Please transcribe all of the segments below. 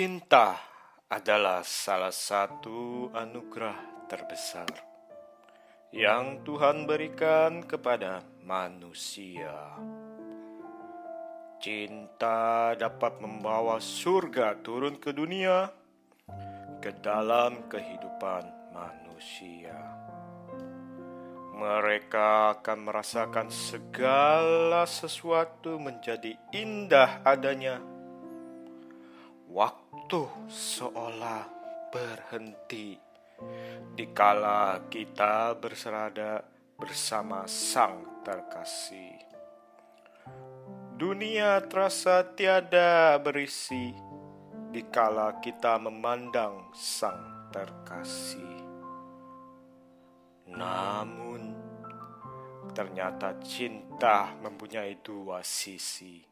Cinta adalah salah satu anugerah terbesar yang Tuhan berikan kepada manusia. Cinta dapat membawa surga turun ke dunia, ke dalam kehidupan manusia. Mereka akan merasakan segala sesuatu menjadi indah adanya waktu seolah berhenti dikala kita berserada bersama Sang Terkasih. Dunia terasa tiada berisi dikala kita memandang Sang Terkasih. Namun, ternyata cinta mempunyai dua sisi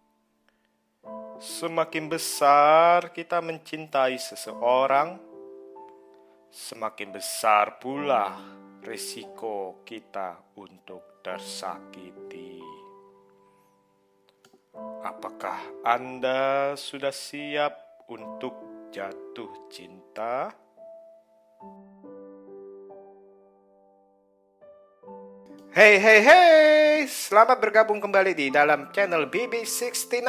Semakin besar kita mencintai seseorang, semakin besar pula risiko kita untuk tersakiti. Apakah Anda sudah siap untuk jatuh cinta? Hey hey hey, selamat bergabung kembali di dalam channel BB69.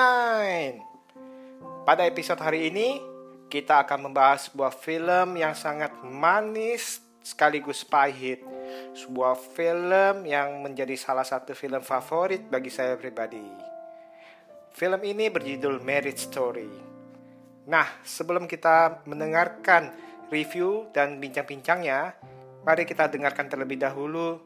Pada episode hari ini, kita akan membahas sebuah film yang sangat manis sekaligus pahit. Sebuah film yang menjadi salah satu film favorit bagi saya pribadi. Film ini berjudul Marriage Story. Nah, sebelum kita mendengarkan review dan bincang-bincangnya, mari kita dengarkan terlebih dahulu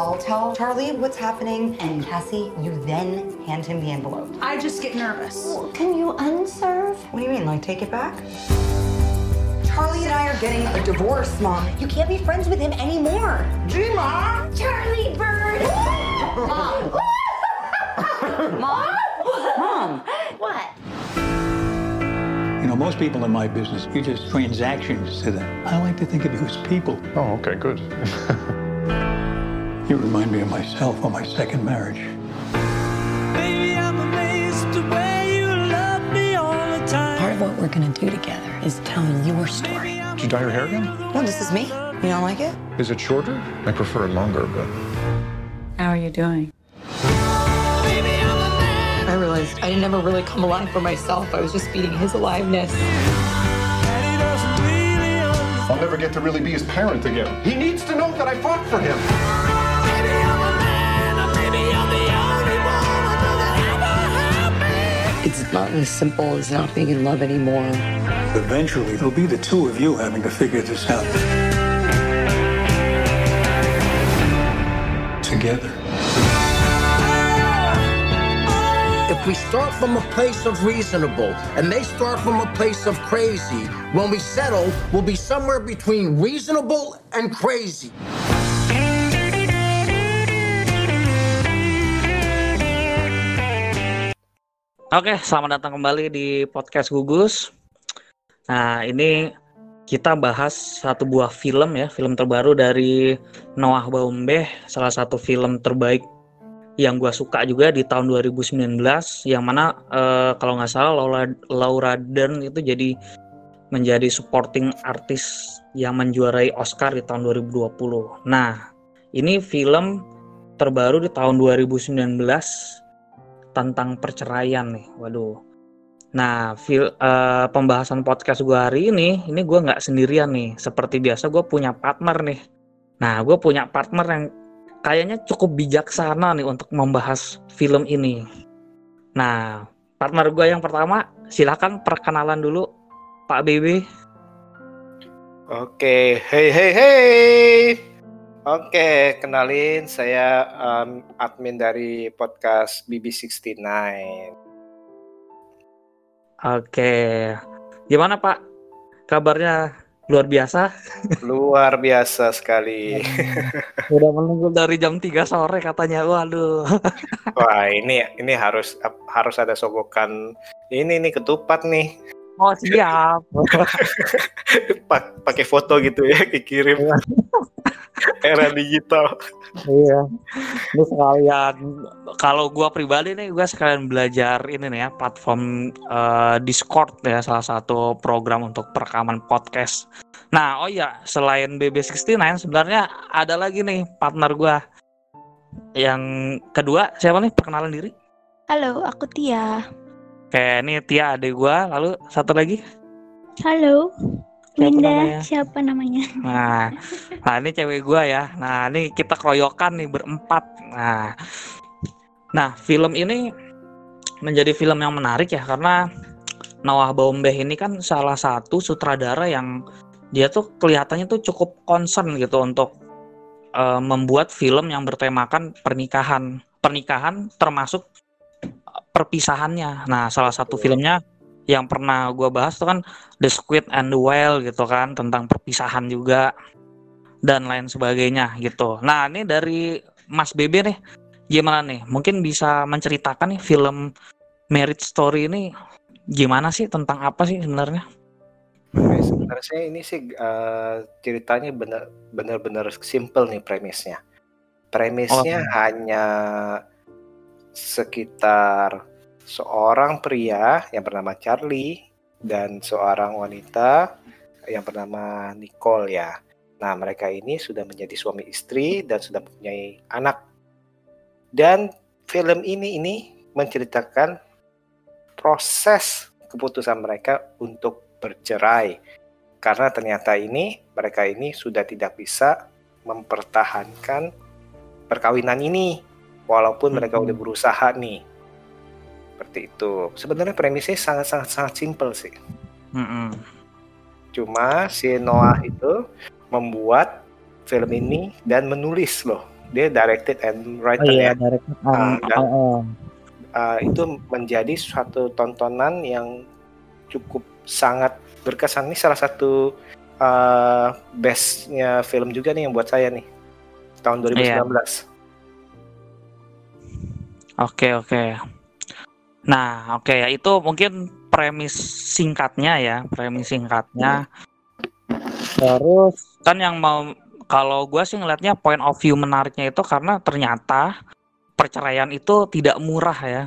I'll tell Charlie what's happening, and Cassie, you then hand him the envelope. I just get nervous. Can you unserve? What do you mean, like take it back? Charlie and I are getting a divorce, Mom. You can't be friends with him anymore. Gma! Charlie Bird! Mom! Mom! Mom! What? You know, most people in my business, you're just transactions to them. I like to think of you as people. Oh, okay, good. You remind me of myself on my second marriage. Baby, I'm amazed the way you love me all the time. Part of what we're gonna do together is tell your story. Did you dye your hair again? No, this is me. You don't like it? Is it shorter? I prefer it longer, but How are you doing? I realized I didn't ever really come alive for myself. I was just feeding his aliveness. Daddy doesn't really understand. I'll never get to really be his parent again. He needs to know that I fought for him. It's not as simple as not being in love anymore. Eventually, it'll be the two of you having to figure this out. Together. If we start from a place of reasonable and they start from a place of crazy, when we settle, we'll be somewhere between reasonable and crazy. Oke, selamat datang kembali di podcast Gugus. Nah, ini kita bahas satu buah film ya, film terbaru dari Noah Baumbach, salah satu film terbaik yang gua suka juga di tahun 2019, yang mana eh, kalau nggak salah Laura, Laura Dern itu jadi menjadi supporting artis yang menjuarai Oscar di tahun 2020. Nah, ini film terbaru di tahun 2019 tentang perceraian nih. Waduh. Nah, fil- eh, pembahasan podcast gue hari ini, ini gue nggak sendirian nih. Seperti biasa gue punya partner nih. Nah, gue punya partner yang kayaknya cukup bijaksana nih untuk membahas film ini. Nah, partner gue yang pertama, silakan perkenalan dulu, Pak BB. Oke, hey hey hey. Oke, kenalin saya um, admin dari podcast BB69. Oke. Gimana Pak? Kabarnya luar biasa? Luar biasa sekali. Udah menunggu dari jam 3 sore katanya. Waduh. Wah, ini ini harus harus ada sogokan ini nih ketupat nih. Oh, siap. Pa- Pakai foto gitu ya, dikirim. Era digital. Iya. Ini sekalian kalau gua pribadi nih gua sekalian belajar ini nih ya platform eh, Discord ya salah satu program untuk perekaman podcast. Nah, oh iya, selain BB69 sebenarnya ada lagi nih partner gua. Yang kedua siapa nih? Perkenalan diri. Halo, aku Tia. Kayak ini Tia adik gua, lalu satu lagi. Halo. Siapa Winda, namanya? siapa namanya? Nah, nah ini cewek gua ya. Nah, ini kita keroyokan nih berempat. Nah, nah film ini menjadi film yang menarik ya karena Noah Baumbach ini kan salah satu sutradara yang dia tuh kelihatannya tuh cukup concern gitu untuk eh, membuat film yang bertemakan pernikahan, pernikahan termasuk perpisahannya. Nah, salah satu filmnya yang pernah gua bahas tuh kan The Squid and the Whale gitu kan tentang perpisahan juga dan lain sebagainya gitu. Nah ini dari Mas Bebe nih gimana nih? Mungkin bisa menceritakan nih film Marriage Story ini gimana sih tentang apa sih sebenarnya? Oke, sebenarnya ini sih eh, ceritanya benar benar-benar simple nih premisnya. Premisnya hanya sekitar seorang pria yang bernama Charlie dan seorang wanita yang bernama Nicole ya. Nah, mereka ini sudah menjadi suami istri dan sudah mempunyai anak. Dan film ini ini menceritakan proses keputusan mereka untuk bercerai. Karena ternyata ini mereka ini sudah tidak bisa mempertahankan perkawinan ini walaupun mereka udah berusaha nih. Seperti itu. Sebenarnya premisnya sangat-sangat sangat simpel sih. Mm-mm. Cuma si Noah itu membuat film ini dan menulis loh. Dia directed and Oh writer iya, ya. Ah, dan- oh, oh. Uh, itu menjadi suatu tontonan yang cukup sangat berkesan. Ini salah satu uh, bestnya film juga nih yang buat saya nih tahun 2019. Oke oke. Nah oke ya itu mungkin premis singkatnya ya premis singkatnya. Terus kan yang mau kalau gua sih ngelihatnya point of view menariknya itu karena ternyata perceraian itu tidak murah ya.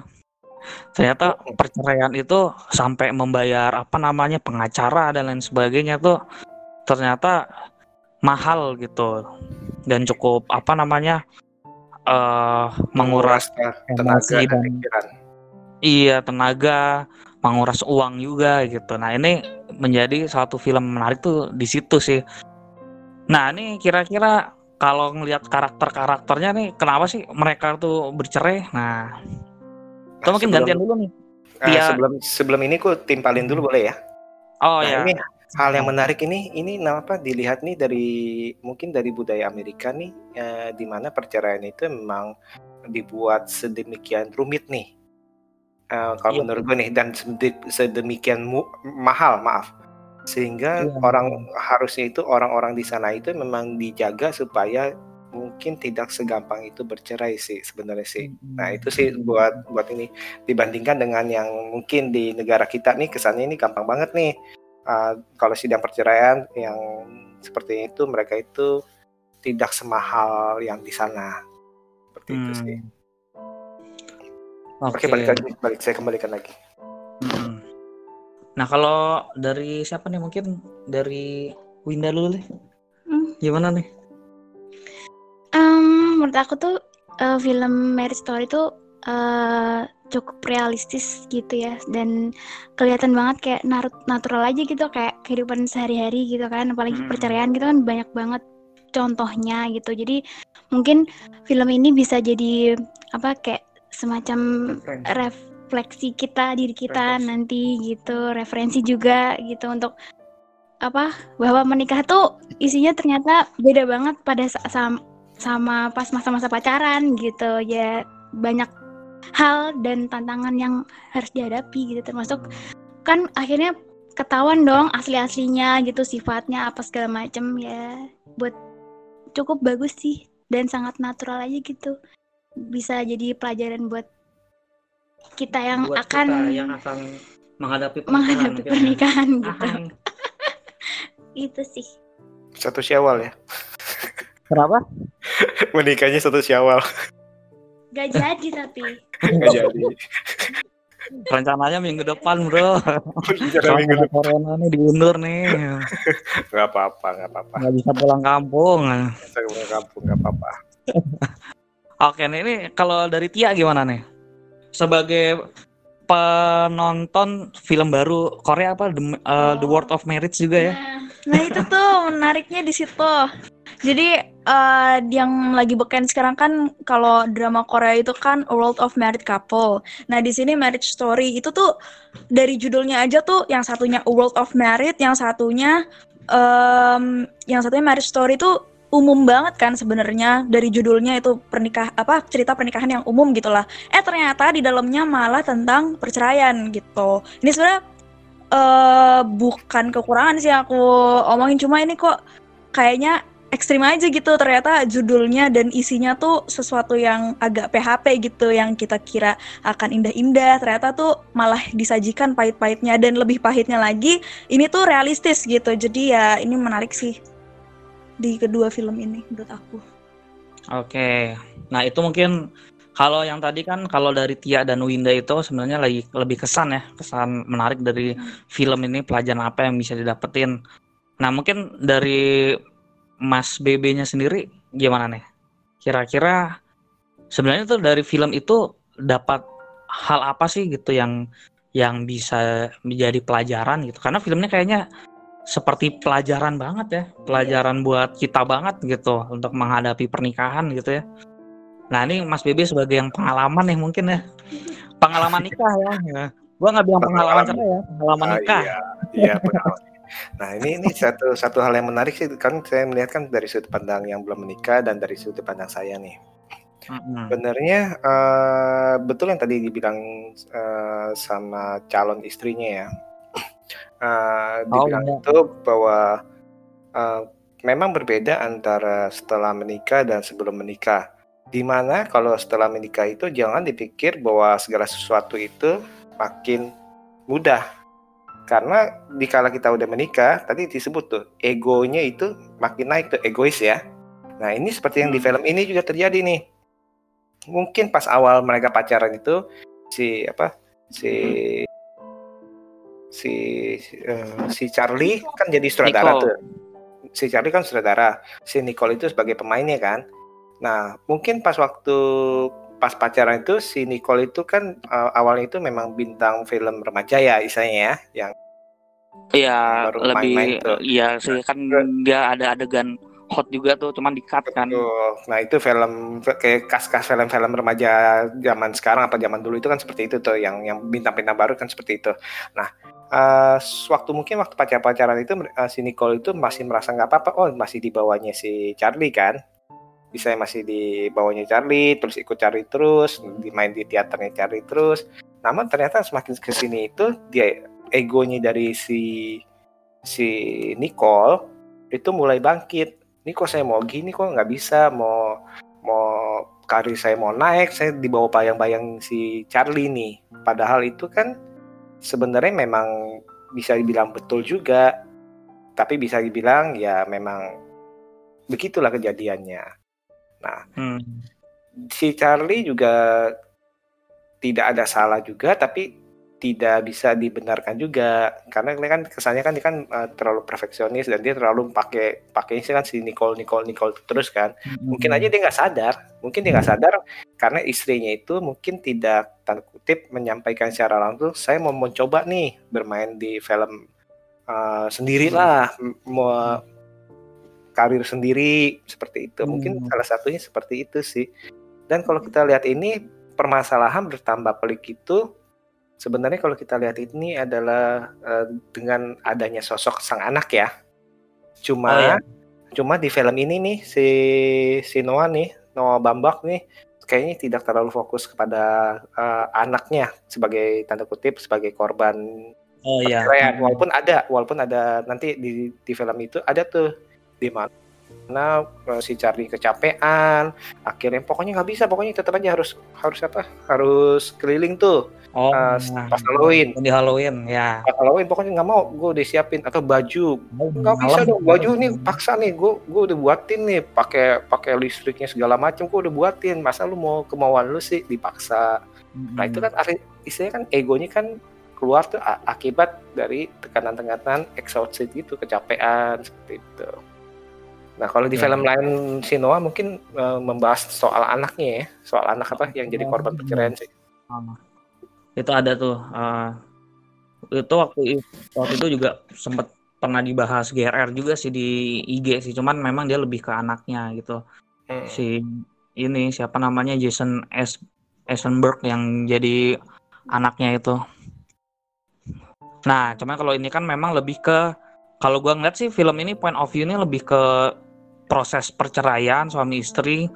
Ternyata perceraian itu sampai membayar apa namanya pengacara dan lain sebagainya tuh ternyata mahal gitu dan cukup apa namanya eh menguras tenaga dan pikiran. iya tenaga menguras uang juga gitu nah ini menjadi satu film menarik tuh di situ sih nah ini kira-kira kalau ngelihat karakter-karakternya nih kenapa sih mereka tuh bercerai nah itu mungkin sebelum- gantian dulu nih Uh, Tia. sebelum sebelum ini ku timpalin dulu boleh ya? oh Nah, ya ini hal yang menarik ini ini kenapa dilihat nih dari mungkin dari budaya Amerika nih eh, di mana perceraian itu memang dibuat sedemikian rumit nih. Eh, kalau Iya. menurut gue nih dan sedemikian mu- mahal maaf sehingga Iya. orang harusnya itu orang-orang di sana itu memang dijaga supaya mungkin tidak segampang itu bercerai sih sebenarnya sih. Nah itu sih buat buat ini dibandingkan dengan yang mungkin di negara kita nih kesannya ini gampang banget nih. Uh, kalau sidang perceraian yang seperti itu mereka itu tidak semahal yang di sana. Seperti itu sih. Hmm. Oke, balik lagi, balik saya kembalikan lagi. Mm. Nah kalau dari siapa nih mungkin dari Winda dulu deh. Hmm. Gimana nih? Em, menurut aku tuh eh, film Marriage Story tuh eh, cukup realistis gitu ya. Dan kelihatan banget kayak narut- natural aja gitu kayak kehidupan sehari-hari gitu kan. Apalagi Mm. perceraian gitu kan banyak banget contohnya gitu. Jadi mungkin film ini bisa jadi apa kayak semacam refleksi kita diri kita nanti gitu. Referensi juga gitu untuk apa bahwa menikah tuh isinya ternyata beda banget pada sa- sam- sama pas masa-masa pacaran gitu. Ya banyak hal dan tantangan yang harus dihadapi gitu termasuk kan akhirnya ketahuan dong asli-aslinya gitu sifatnya apa segala macem ya buat cukup bagus sih dan sangat natural aja gitu bisa jadi pelajaran buat kita yang Buat akan kita yang akan menghadapi pernikahan menghadapi ya. pernikahan gitu Ahang. itu sih Satu syawal ya. Kenapa? Menikahnya satu syawal. gak jadi tapi Nggak jadi. Rencananya minggu depan, Bro. Rencana minggu Soalnya corona nih diundur nih. Nggak apa-apa, nggak apa-apa. Nggak bisa pulang kampung. Saya ke kampung, nggak apa-apa. Oke, nih ini kalau dari Tia gimana nih? Sebagai penonton film baru Korea apa The, uh, The World of Marriage juga ya? Nah itu tuh menariknya di situ. Jadi eh, yang lagi beken sekarang kan kalau drama Korea itu kan World of Married Couple. Nah di sini Marriage Story itu tuh dari judulnya aja tuh yang satunya World of Married, yang satunya em, yang satunya Marriage Story tuh umum banget kan sebenarnya dari judulnya itu pernikah apa cerita pernikahan yang umum gitulah. Eh ternyata di dalamnya malah tentang perceraian gitu. Ini sebenarnya eh bukan kekurangan sih aku omongin cuma ini kok kayaknya ekstrim aja gitu. Ternyata judulnya dan isinya tuh sesuatu yang agak PHP gitu yang kita kira akan indah-indah. Ternyata tuh malah disajikan pahit-pahitnya. Dan lebih pahitnya lagi ini tuh realistis gitu. Jadi ya ini menarik sih di kedua film ini menurut aku. Oke. Nah, itu mungkin kalau yang tadi kan kalau dari Tia dan Winda itu sebenarnya lagi lebih kesan ya, kesan menarik dari film ini pelajaran apa yang bisa didapetin. Nah, mungkin dari Mas BB-nya sendiri gimana nih? Kira-kira sebenarnya tuh dari film itu dapat hal apa sih gitu yang yang bisa menjadi pelajaran gitu? Karena filmnya kayaknya seperti pelajaran banget ya, pelajaran buat kita banget gitu untuk menghadapi pernikahan gitu ya. Nah ini Mas BB sebagai yang pengalaman nih mungkin ya, pengalaman nikah ya. Gua nggak bilang pengalaman cerai ya, pengalaman Ah, nikah. iya, iya pengalaman. Nah ini ini satu satu hal yang menarik sih kan saya melihat kan dari sudut pandang yang belum menikah dan dari sudut pandang saya nih. Sebenarnya eh, betul yang tadi dibilang eh, sama calon istrinya ya. Oh, dibilang iya. itu bahwa eh, memang berbeda antara setelah menikah dan sebelum menikah. Di mana kalau setelah menikah itu jangan dipikir bahwa segala sesuatu itu makin mudah. Karena dikala kita udah menikah, tadi disebut tuh egonya itu makin naik tuh egois ya. Nah ini seperti yang di film ini juga terjadi nih. Mungkin pas awal mereka pacaran itu si apa si si eh, si Charlie kan jadi sutradara Nicole. tuh. Si Charlie kan sutradara, si Nicole itu sebagai pemainnya kan. Nah mungkin pas waktu pas pacaran itu si Nicole itu kan eh, awalnya itu memang bintang film remaja ya istilahnya ya, yang Iya, lebih tuh. iya sih kan dia ada adegan hot juga tuh, cuman di cut kan. Betul. Nah itu film kayak kas-kas film-film remaja zaman sekarang apa zaman dulu itu kan seperti itu tuh yang yang bintang-bintang baru kan seperti itu. Nah eh, waktu mungkin waktu pacar-pacaran itu eh, si Nicole itu masih merasa nggak apa-apa. Oh masih di bawahnya si Charlie kan. Bisa masih di bawahnya Charlie, terus ikut Charlie terus, dimain di teaternya Charlie terus. Namun ternyata semakin ke sini itu dia egonya dari si si Nicole itu mulai bangkit. Ini kok saya mau gini kok nggak bisa? Mau mau karir saya mau naik saya di bawah bayang-bayang si Charlie nih. Padahal itu kan sebenarnya memang bisa dibilang betul juga. Tapi bisa dibilang ya memang begitulah kejadiannya nah Hmm. si Charlie juga tidak ada salah juga tapi tidak bisa dibenarkan juga. Karena ini kan kesannya kan dia kan uh, terlalu perfeksionis dan dia terlalu pakai pakai sih kan si Nicole Nicole Nicole terus kan. Mungkin aja dia nggak sadar mungkin dia nggak sadar karena istrinya itu mungkin tidak tanda kutip menyampaikan secara langsung saya mau mencoba nih bermain di film uh, sendirilah mau karir sendiri seperti itu mungkin Hmm. salah satunya seperti itu sih dan kalau kita lihat ini permasalahan bertambah pelik itu sebenarnya kalau kita lihat ini adalah eh, dengan adanya sosok sang anak ya cuma Oh, iya. cuma di film ini nih si si Noah nih Noah Bambak nih kayaknya tidak terlalu fokus kepada eh, anaknya sebagai tanda kutip sebagai korban Oh iya. perceraian. Walaupun ada, walaupun ada nanti di di film itu ada tuh di mana eh, si Charlie kecapean, akhirnya pokoknya nggak bisa, pokoknya tetap aja harus harus apa? Harus keliling tuh Oh, nah. pas Halloween. di Halloween ya. Pas Halloween pokoknya nggak mau, gue udah siapin atau baju. Nggak bisa dong, baju nih paksa nih, gue gue udah buatin nih, pakai pakai listriknya segala macam, gue udah buatin. Masa lu mau kemauan lu sih dipaksa? Nah itu kan istilahnya kan egonya kan keluar tuh akibat dari tekanan-tekanan exhausted gitu, kecapean seperti itu. Nah kalau di Ya. film lain si Noah mungkin eh, membahas soal anaknya ya, soal anak apa yang jadi korban perceraian sih. Ah. itu ada tuh eh, itu waktu i- waktu itu juga sempat pernah dibahas GRR juga sih di IG sih cuman memang dia lebih ke anaknya gitu Hmm. si ini siapa namanya Jason S Eisenberg yang jadi anaknya itu nah cuman kalau ini kan memang lebih ke kalau gua ngeliat sih film ini point of view-nya lebih ke proses perceraian suami istri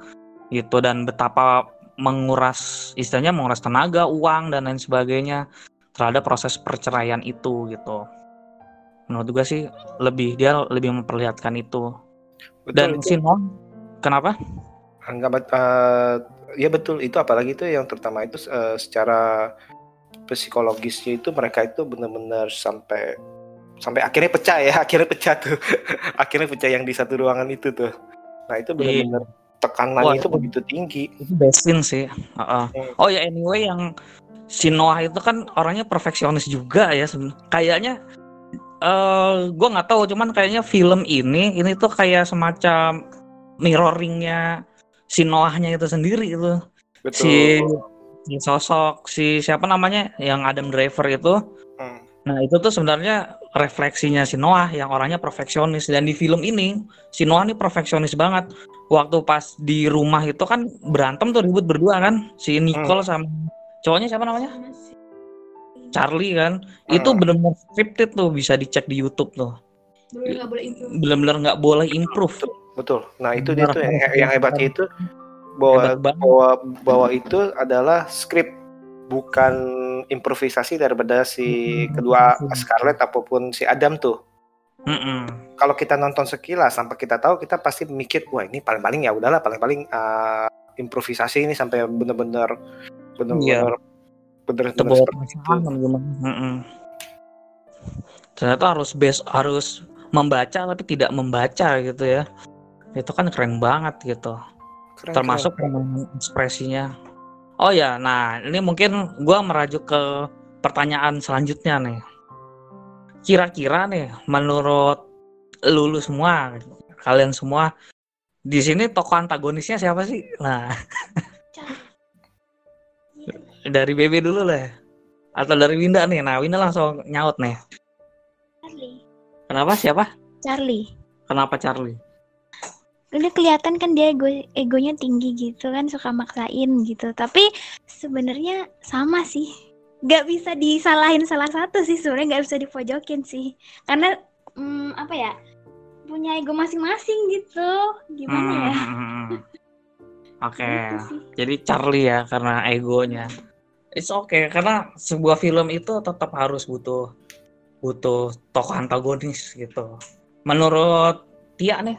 gitu dan betapa menguras istilahnya menguras tenaga, uang dan lain sebagainya terhadap proses perceraian itu gitu. Menurut gue sih lebih dia lebih memperlihatkan itu. Dan Betul, itu. si Noah, kenapa? Enggak, bet- eh, ya betul itu apalagi itu yang terutama itu eh, secara psikologisnya itu mereka itu benar-benar sampai sampai akhirnya pecah ya akhirnya pecah tuh akhirnya pecah yang di satu ruangan itu tuh nah itu benar-benar tekanan Wah, itu itu- begitu tinggi Itu besin sih. Heeh. Oh ya anyway yang si Noah itu kan orangnya perfeksionis juga ya. seben- Kayaknya eh gue nggak tahu, cuman kayaknya film ini ini tuh kayak semacam mirroringnya si Noahnya itu sendiri itu. betul Si, si sosok si siapa namanya yang Adam Driver itu. Hmm. Nah itu tuh sebenarnya refleksinya si Noah yang orangnya perfeksionis dan di film ini si Noah nih perfeksionis banget. Waktu pas di rumah itu kan berantem tuh ribut berdua kan si Nicole sama cowoknya siapa namanya? Charlie kan. Itu Hmm. bener-bener scripted tuh bisa dicek di YouTube tuh. Bener nggak boleh improve. Betul nah itu dia tuh yang, yang hebatnya itu bahwa Hebat bahwa bahwa itu adalah skrip bukan improvisasi daripada si kedua Scarlett apa pun si Adam tuh Mm-mm. kalau kita nonton sekilas sampai kita tahu kita pasti mikir wah ini paling-paling ya udahlah paling-paling uh, improvisasi ini sampai bener-bener bener-bener bener-bener Sebuah seperti itu. perasaan gimana. Mm-mm. Ternyata harus base harus membaca tapi tidak membaca gitu ya. Itu kan keren banget gitu. Keren, Termasuk keren. ekspresinya. Oh ya, nah ini mungkin gua merajuk ke pertanyaan selanjutnya nih. Kira-kira nih menurut lulu semua, kalian semua di sini tokoh antagonisnya siapa sih? Nah, dari BB dulu lah. Atau dari Winda nih. Nah, Winda langsung nyaut nih. Charlie. Kenapa siapa? Charlie. Kenapa Charlie? Udah kelihatan kan dia ego egonya tinggi gitu kan suka maksain gitu. Tapi sebenarnya sama sih. Gak bisa disalahin salah satu sih sebenarnya nggak bisa dipojokin sih. Karena hmm, apa ya? Punya ego masing-masing gitu. Gimana ya? Hmm. Oke, Gitu sih. jadi Charlie ya karena egonya. It's okay karena sebuah film itu tetap harus butuh butuh tokoh antagonis gitu. Menurut Tia nih,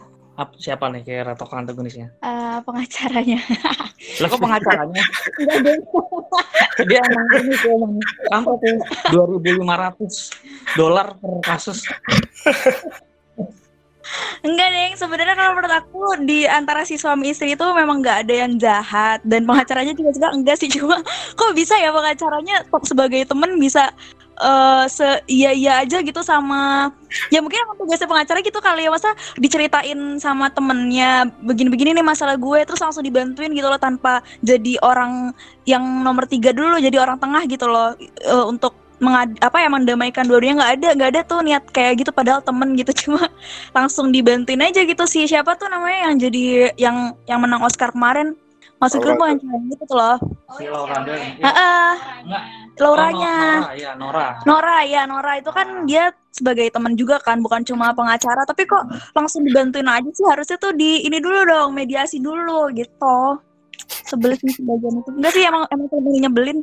siapa nih kira tokoh antagonisnya? Eh, pengacaranya. Lah kok pengacaranya? Enggak deh. Dia emang ini tuh emang sampai tuh 2.500 dolar per kasus. Enggak deh, sebenarnya kalau menurut aku di antara si suami istri itu memang nggak ada yang jahat dan pengacaranya juga juga enggak sih cuma kok bisa ya pengacaranya sebagai temen bisa eh se iya iya aja gitu sama ya mungkin emang tugasnya pengacara gitu kali ya. Masa diceritain sama temennya begini-begini nih masalah gue terus langsung dibantuin gitu loh tanpa jadi orang yang nomor tiga dulu jadi orang tengah gitu loh. Eh, untuk mengad apa ya mendamaikan dua-duanya nggak ada nggak ada tuh niat kayak gitu padahal temen gitu. Cuma langsung dibantuin aja gitu sih. Siapa tuh namanya yang jadi yang yang menang Oscar kemarin? Masuk grup pengacara gitu loh. Si Laura Dern. Heeh. Lauranya. Oh, Nora, ya Nora. Nora ya Nora. Itu kan dia sebagai teman juga kan bukan cuma pengacara. Tapi kok langsung dibantuin aja sih? Harusnya tuh di ini dulu dong mediasi dulu gitu. Sebel sih sebagian itu. Enggak sih emang emang lebih nyebelin.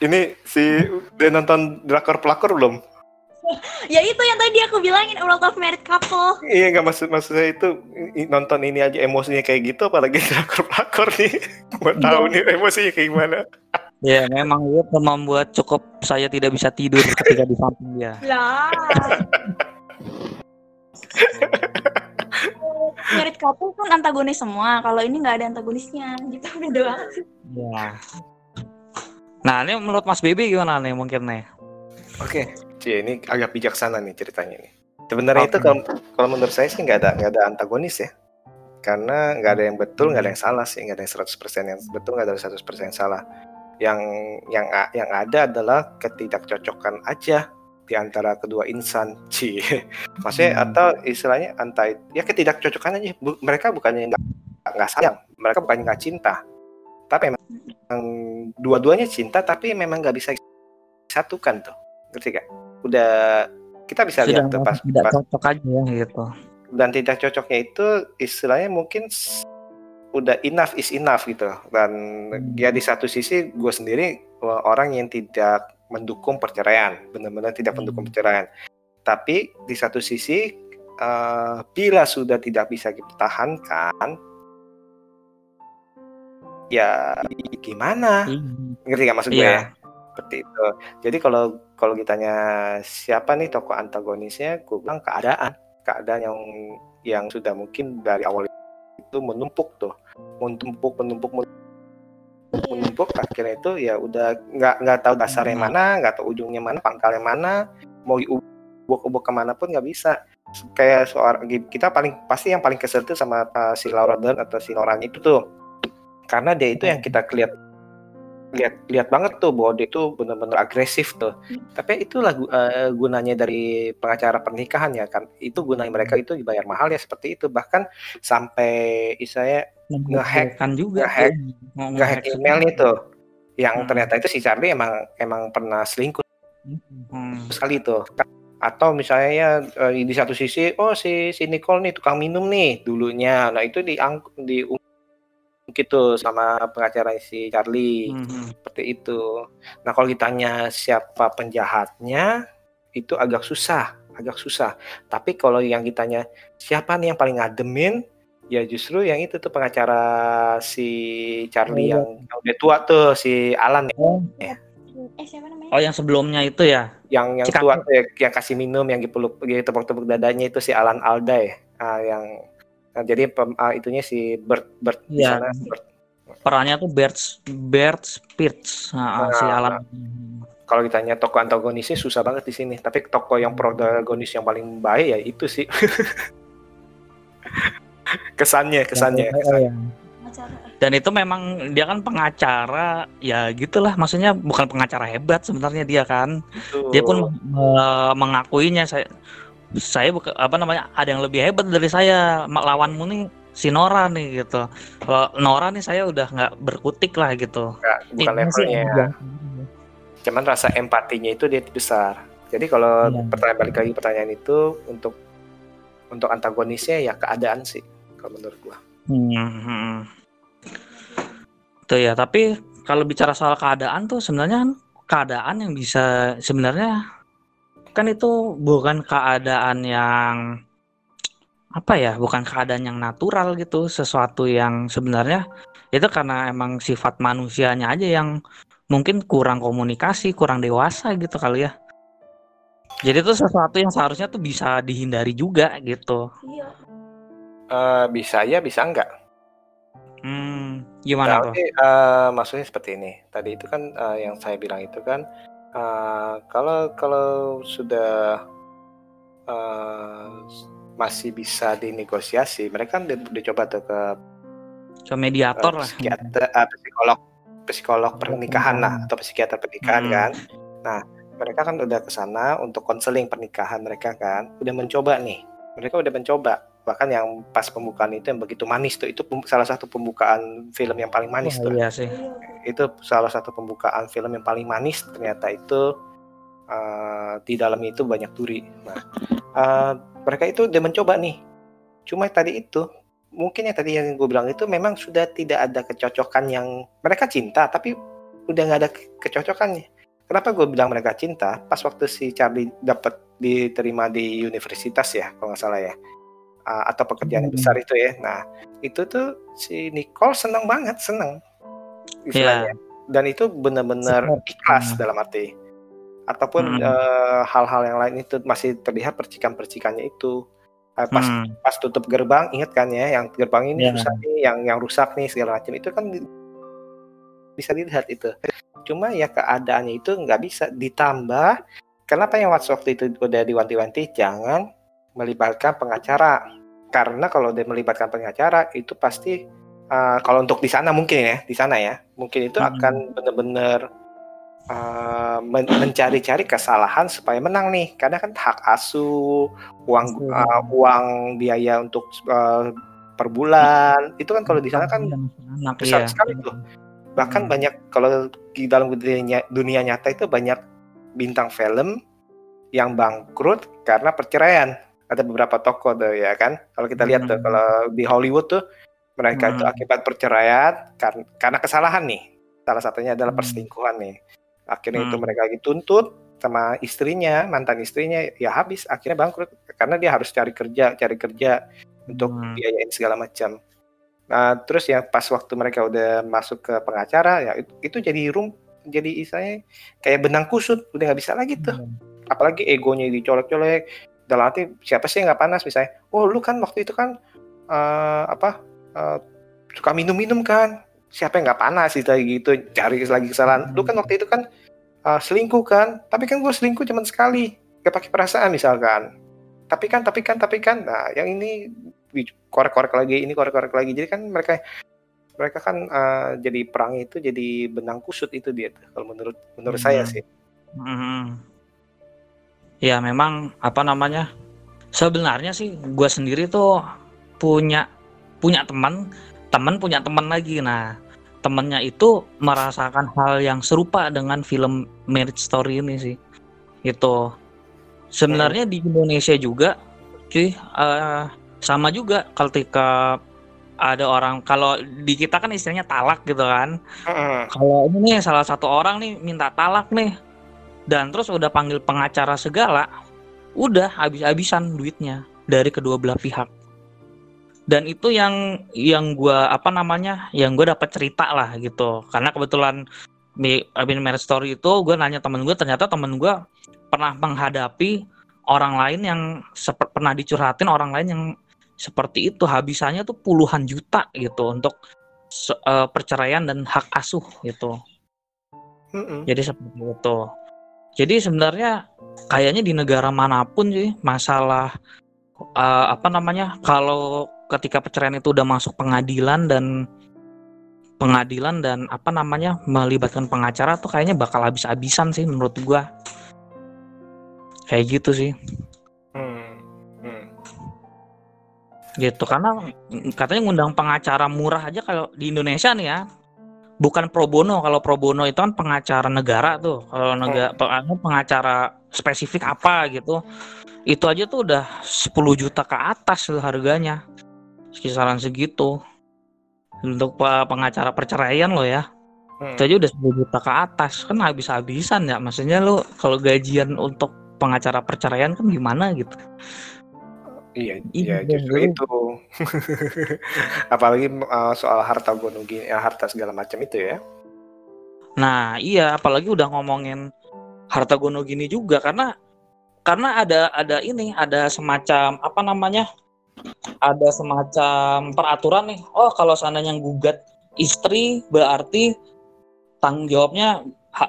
Ini si udah nonton drakor pelakor belum? ya itu yang tadi aku bilangin World of Married Couple. Iya nggak maksud maksud saya itu nonton ini aja emosinya kayak gitu apalagi drakor pelakor nih. Mau tahu nih emosinya kayak gimana. Ya memang itu membuat cukup saya tidak bisa tidur ketika di samping dia. Lah. Married Couple kan antagonis semua. Kalau ini nggak ada antagonisnya. Gitu beda banget sih. Ya. Nah ini menurut Mas Bibi gimana nih mungkin nih? Oke, Cie, ini agak bijaksana nih ceritanya nih. Sebenarnya itu kalau kalau menurut saya sih nggak ada nggak ada antagonis ya. Karena nggak ada yang betul, nggak ada yang salah sih, nggak ada yang 100% yang betul, nggak ada yang 100% yang salah. Yang yang yang ada adalah ketidakcocokan aja di antara kedua insan, Ci. Maksudnya atau istilahnya antai ya ketidakcocokan aja. Bu- mereka bukannya nggak nggak sayang, mereka bukannya nggak cinta, tapi memang dua-duanya cinta, tapi memang nggak bisa satukan tuh ngerti gak? Udah kita bisa Sudah lihat tuh pas, tidak pas cocok aja ya gitu. dan tidak cocoknya itu istilahnya mungkin udah enough is enough gitu. Dan ya di satu sisi gue sendiri orang yang tidak mendukung perceraian benar-benar tidak mendukung perceraian. Tapi di satu sisi uh, bila sudah tidak bisa dipertahankan ya gimana? Ngerti gak maksud gue Iya. ya? Seperti itu. Jadi kalau kalau ditanya siapa nih tokoh antagonisnya gue bilang keadaan. Keadaan yang yang sudah mungkin dari awal itu menumpuk tuh menumpuk menumpuk menumpuk, menumpuk akhirnya itu ya udah nggak nggak tahu dasarnya mana nggak tahu ujungnya mana pangkalnya mana mau diubuk-ubuk ke mana pun nggak bisa. Kayak seorang kita paling pasti yang paling kesel tuh sama uh, si Laura Dern atau si Noranya itu tuh. Karena dia itu yang kita lihat lihat lihat banget tuh bahwa dia itu benar-benar agresif tuh. Tapi itu lagu eh, gunanya dari pengacara pernikahan ya kan. Itu gunanya mereka itu dibayar mahal ya seperti itu. Bahkan sampai saya ngehack kan juga ngehack ngehack emailnya tuh. Yang Hmm. ternyata itu si Charlie emang emang pernah selingkuh Hmm. sekali tuh. Atau misalnya ya eh, di satu sisi oh si si Nicole nih tukang minum nih dulunya. Nah itu diang di gitu sama pengacara si Charlie. Hmm. seperti itu. Nah kalau ditanya siapa penjahatnya itu agak susah agak susah. Tapi kalau yang ditanya siapa nih yang paling ngademin ya justru yang itu tuh pengacara si Charlie yang, yang udah tua tuh si Alan ya Eh siapa namanya? Oh yang sebelumnya itu ya? yang yang Si tua tuh ya, yang kasih minum yang dipeluk tepuk-tepuk dadanya itu si Alan Alda ya Ah, yang nah, jadi pem- ah, itunya si Bert Bert di Iya. sana Bert. Perannya tuh Bert Bert Spitz, nah, si Nah, Alan. kalau ditanya tokoh antagonisnya susah banget di sini tapi tokoh yang protagonis yang paling baik ya itu sih kesannya kesannya kesannya. Dan itu memang dia kan pengacara, ya gitulah. Maksudnya bukan pengacara hebat sebenarnya dia kan. Dia pun eh, mengakuinya saya saya bukan apa namanya ada yang lebih hebat dari saya lawanmu nih si Nora nih gitu. Kalau Nora nih saya udah nggak berkutik lah gitu. Nggak, bukan Ini levelnya udah- cuman rasa empatinya itu dia besar jadi kalau Iya. pertanyaan balik lagi pertanyaan itu untuk untuk antagonisnya ya keadaan sih kalau menurut gua Hmm, hmm. Tuh ya, tapi kalau bicara soal keadaan tuh sebenarnya kan keadaan yang bisa sebenarnya kan itu bukan keadaan yang apa ya, bukan keadaan yang natural gitu, sesuatu yang sebenarnya itu karena emang sifat manusianya aja yang mungkin kurang komunikasi, kurang dewasa gitu kali ya. Jadi itu sesuatu yang seharusnya tuh bisa dihindari juga gitu. Iya. Eh, bisa ya bisa enggak Hmm, gimana tuh? Tapi eh, maksudnya seperti ini. Tadi itu kan eh, yang saya bilang itu kan eh, kalau kalau sudah eh, masih bisa dinegosiasi, mereka kan udah, udah coba tuh ke Ke mediator lah. psikiater, eh, psikolog, psikolog pernikahan lah atau psikiater pernikahan Hmm. kan. Nah, mereka kan udah ke sana untuk konseling pernikahan mereka kan, udah mencoba nih. Mereka udah mencoba. Bahkan yang pas pembukaan itu yang begitu manis tuh itu salah satu pembukaan film yang paling manis Wah, tuh. iya sih. Itu salah satu pembukaan film yang paling manis ternyata itu eh, di dalamnya itu banyak duri. Nah, eh, mereka itu udah mencoba nih. Cuma tadi itu mungkin yang tadi yang gue bilang itu memang sudah tidak ada kecocokan yang mereka cinta tapi udah nggak ada ke- kecocokannya. Kenapa gue bilang mereka cinta? Pas waktu si Charlie dapat diterima di universitas ya, kalau nggak salah ya, Ah, atau pekerjaan yang besar itu ya. Nah, itu tuh si Nicole seneng banget, seneng istilahnya. Dan itu benar-benar ikhlas Hmm. dalam arti. Ataupun Hmm. eh, hal-hal yang lain itu masih terlihat percikan-percikannya itu. Eh, pas Hmm. pas tutup gerbang, ingat kan ya, yang gerbang ini Iya. rusak nih, yang yang rusak nih segala macam itu kan di- bisa dilihat itu. Cuma ya keadaannya itu nggak bisa ditambah. Kenapa yang waktu itu udah diwanti-wanti jangan melibatkan pengacara karena kalau dia melibatkan pengacara itu pasti uh, kalau untuk di sana mungkin ya di sana ya mungkin itu Hmm. akan benar-benar uh, men- mencari-cari kesalahan supaya menang nih karena kan hak asuh uang uh, uang biaya untuk uh, per bulan itu kan kalau di sana kan anak besar iya. sekali tuh bahkan Hmm. banyak kalau di dalam dunia, dunia nyata itu banyak bintang film yang bangkrut karena perceraian ada beberapa tokoh tuh ya kan kalau kita lihat tuh Hmm. kalau di Hollywood tuh mereka itu Hmm. akibat perceraian kar- karena kesalahan nih salah satunya adalah Hmm. perselingkuhan nih akhirnya itu mereka dituntut sama istrinya mantan istrinya ya habis akhirnya bangkrut karena dia harus cari kerja cari kerja untuk Hmm. biayain segala macam Nah, terus ya pas waktu mereka udah masuk ke pengacara ya itu, itu jadi rum jadi istilahnya kayak benang kusut udah nggak bisa lagi tuh apalagi egonya dicolek-colek dalam arti siapa sih yang nggak panas misalnya? Oh lu kan waktu itu kan eh, apa eh, suka minum-minum kan. Siapa yang nggak panas gitu gitu cari lagi kesalahan. Lu kan waktu itu kan eh, selingkuh kan. Tapi kan gue selingkuh cuma sekali. Gak pakai perasaan misalkan. Tapi kan tapi kan tapi kan. Nah yang ini korek-korek lagi ini korek-korek lagi. Jadi kan mereka mereka kan eh, jadi perang itu jadi benang kusut itu dia kalau menurut menurut saya Hmm. sih. Mhm. Ya memang apa namanya? Sebenarnya sih gue sendiri tuh punya punya teman, teman punya teman lagi. Nah temennya itu merasakan hal yang serupa dengan film Marriage Story ini sih. Itu sebenarnya di Indonesia juga, cuy, eh, sama juga ketika ada orang kalau di kita kan istilahnya talak gitu kan. Heeh. Kalau ini nih salah satu orang nih minta talak nih dan terus udah panggil pengacara segala, udah habis-habisan duitnya dari kedua belah pihak. Dan itu yang yang gua apa namanya, yang gue dapat cerita lah gitu. Karena kebetulan di Abin Marriage Story itu gue nanya temen gue, ternyata temen gue pernah menghadapi orang lain yang pernah dicurhatin orang lain yang seperti itu habisannya tuh puluhan juta gitu untuk eh, perceraian dan hak asuh gitu. Mm-mm. Jadi seperti itu. Jadi sebenarnya kayaknya di negara mana pun sih masalah eh, apa namanya kalau ketika perceraian itu udah masuk pengadilan dan pengadilan dan apa namanya melibatkan pengacara tuh kayaknya bakal habis-habisan sih menurut gua. Kayak gitu sih. Hmm. Hmm. gitu karena katanya ngundang pengacara murah aja kalau di Indonesia nih ya bukan pro bono kalau pro bono itu kan pengacara negara tuh. Kalau negara pengacara spesifik apa gitu. Itu aja tuh udah 10 juta ke atas tuh harganya. Kisaran segitu. Untuk pe- pengacara perceraian lo ya. Hmm. itu aja udah 10 juta ke atas. Kan habis-habisan ya maksudnya lo kalau gajian untuk pengacara perceraian kan gimana gitu? Iya, Iya, iya justru bener. itu. Apalagi uh, soal harta gini, ya, harta segala macam itu ya. Nah, iya, apalagi udah ngomongin harta gono gini juga karena karena ada ada ini, ada semacam apa namanya? Ada semacam peraturan nih. Oh, kalau seandainya gugat istri berarti tanggung jawabnya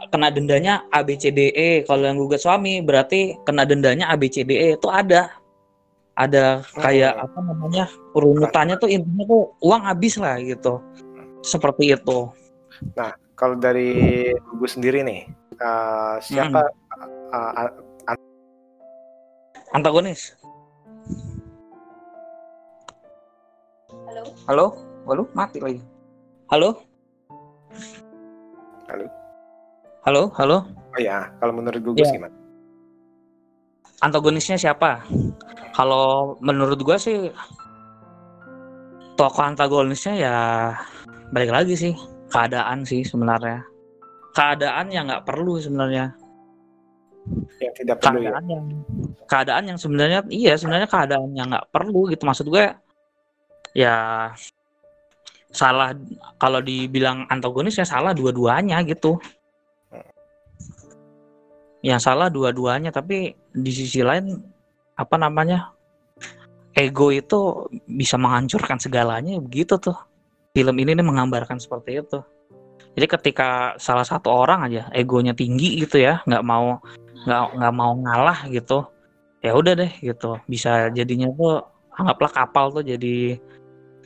kena dendanya ABCDE. Kalau yang gugat suami berarti kena dendanya ABCDE. Itu ada ada kayak apa namanya? urutannya tuh intinya tuh uang habis lah gitu. Seperti itu. Nah, kalau dari gue sendiri nih, uh, siapa uh, uh, Antagonis. Halo. Halo? Halo? Mati lagi. Halo? Halo? Halo? Halo? Oh ya, kalau menurut Gugus Iya. gimana? Antagonisnya siapa? Kalau menurut gua sih tokoh antagonisnya ya balik lagi sih keadaan sih sebenarnya. keadaan yang nggak perlu sebenarnya Yang tidak perlu ya. keadaan yang keadaan yang sebenarnya iya sebenarnya keadaan yang nggak perlu gitu maksud gue ya salah kalau dibilang antagonis ya salah dua-duanya gitu yang salah dua-duanya tapi di sisi lain apa namanya ego itu bisa menghancurkan segalanya begitu tuh film ini nih menggambarkan seperti itu jadi ketika salah satu orang aja egonya tinggi gitu ya nggak mau nggak nggak mau ngalah gitu ya udah deh gitu bisa jadinya tuh anggaplah kapal tuh jadi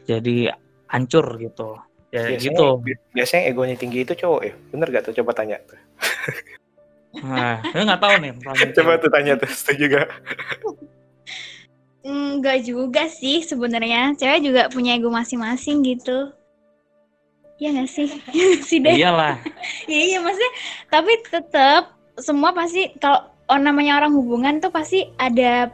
jadi hancur gitu ya Biasanya, gitu bi- biasanya egonya tinggi itu cowok ya. Bener gak tuh? Coba tanya. nah nggak tahu nih Coba tuh tanya tuh. Setuju gak? Enggak juga sih sebenarnya. Cewek juga punya ego masing-masing gitu. Iya nggak sih? Iya sih deh. iyalah Iya iya maksudnya. Tapi tetap semua pasti kalau oh, namanya orang hubungan tuh pasti ada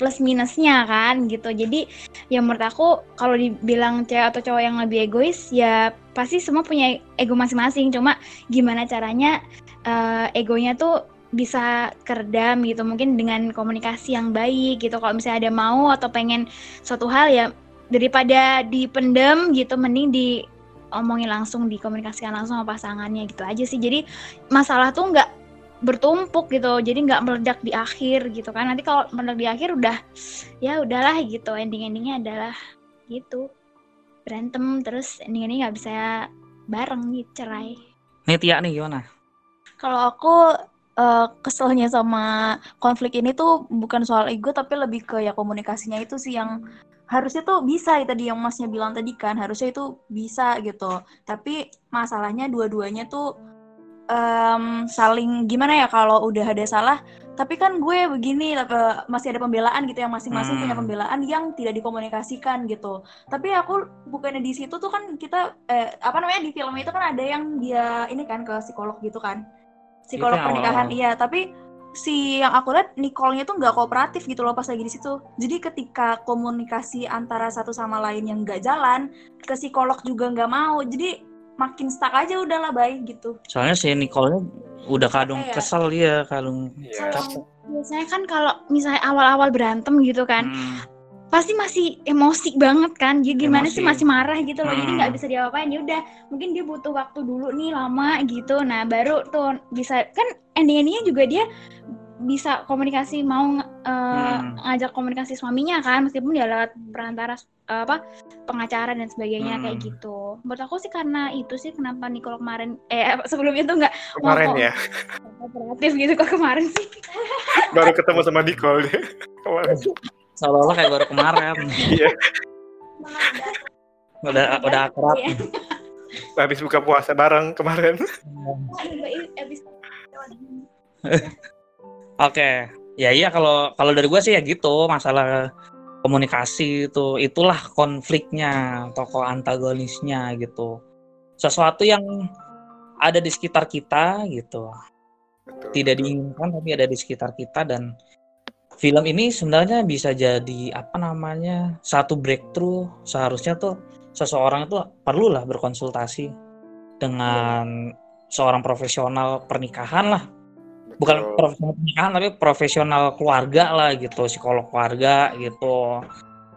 plus minusnya kan gitu. Jadi ya menurut aku kalau dibilang cewek atau cowok yang lebih egois ya pasti semua punya ego masing-masing. Cuma gimana caranya eh, egonya tuh bisa keredam gitu mungkin dengan komunikasi yang baik gitu kalau misalnya ada mau atau pengen suatu hal ya daripada dipendem gitu mending diomongin langsung dikomunikasikan langsung sama pasangannya gitu aja sih jadi masalah tuh nggak bertumpuk gitu jadi nggak meledak di akhir gitu kan. Nanti kalau meledak di akhir udah ya udahlah gitu ending endingnya adalah gitu. Berantem terus ending endingnya nggak bisa bareng gitu cerai. Nih Tia nih gimana? Kalau aku eh, keselnya sama konflik ini tuh bukan soal ego tapi lebih ke ya komunikasinya itu sih yang harusnya tuh bisa ya tadi yang masnya bilang tadi kan harusnya itu bisa gitu. Tapi masalahnya dua-duanya tuh em, saling gimana ya kalau udah ada salah? Tapi kan gue begini eh, masih ada pembelaan gitu yang masing-masing punya Hmm. pembelaan yang tidak dikomunikasikan gitu. Tapi aku bukannya di situ tuh kan kita eh, apa namanya di film itu kan ada yang dia ini kan ke psikolog gitu kan. Psikolog yang pernikahan iya. Tapi si yang aku lihat Nicole-nya tuh nggak kooperatif gitu loh pas lagi di situ. Jadi ketika komunikasi antara satu sama lain yang nggak jalan ke psikolog juga nggak mau. Jadi makin stuck aja udahlah baik gitu soalnya si Nicole udah kadung Iya. kesel dia kadung Iya. capek biasanya kan kalau misalnya awal-awal berantem gitu kan Hmm. pasti masih emosi banget kan jadi gimana sih Emosi. masih marah gitu loh jadi Hmm. nggak bisa diapa-apain ya udah mungkin dia butuh waktu dulu nih lama gitu nah baru tuh bisa kan ending-endingnya juga dia bisa komunikasi mau eh, Hmm. ngajak komunikasi suaminya kan meskipun dia lewat perantara apa pengacara dan sebagainya Hmm. kayak gitu menurut aku sih karena itu sih kenapa Nicole kemarin eh sebelumnya tuh nggak Kemarin ya. kooperatif gitu kok kemarin sih Baru ketemu sama Nicole dia. Kemarin. seolah-olah kayak baru kemarin Iya. udah udah akrab Iya. Habis buka puasa bareng kemarin. Oke, ya iya kalau kalau dari gue sih ya gitu masalah komunikasi itu itulah konfliknya tokoh antagonisnya gitu. Sesuatu yang ada di sekitar kita gitu. Betul, tidak betul. diinginkan tapi ada di sekitar kita dan film ini sebenarnya bisa jadi apa namanya satu breakthrough. Seharusnya tuh seseorang itu perlulah berkonsultasi dengan seorang profesional pernikahan lah bukan Betul. profesional pernikahan tapi profesional keluarga lah gitu psikolog keluarga gitu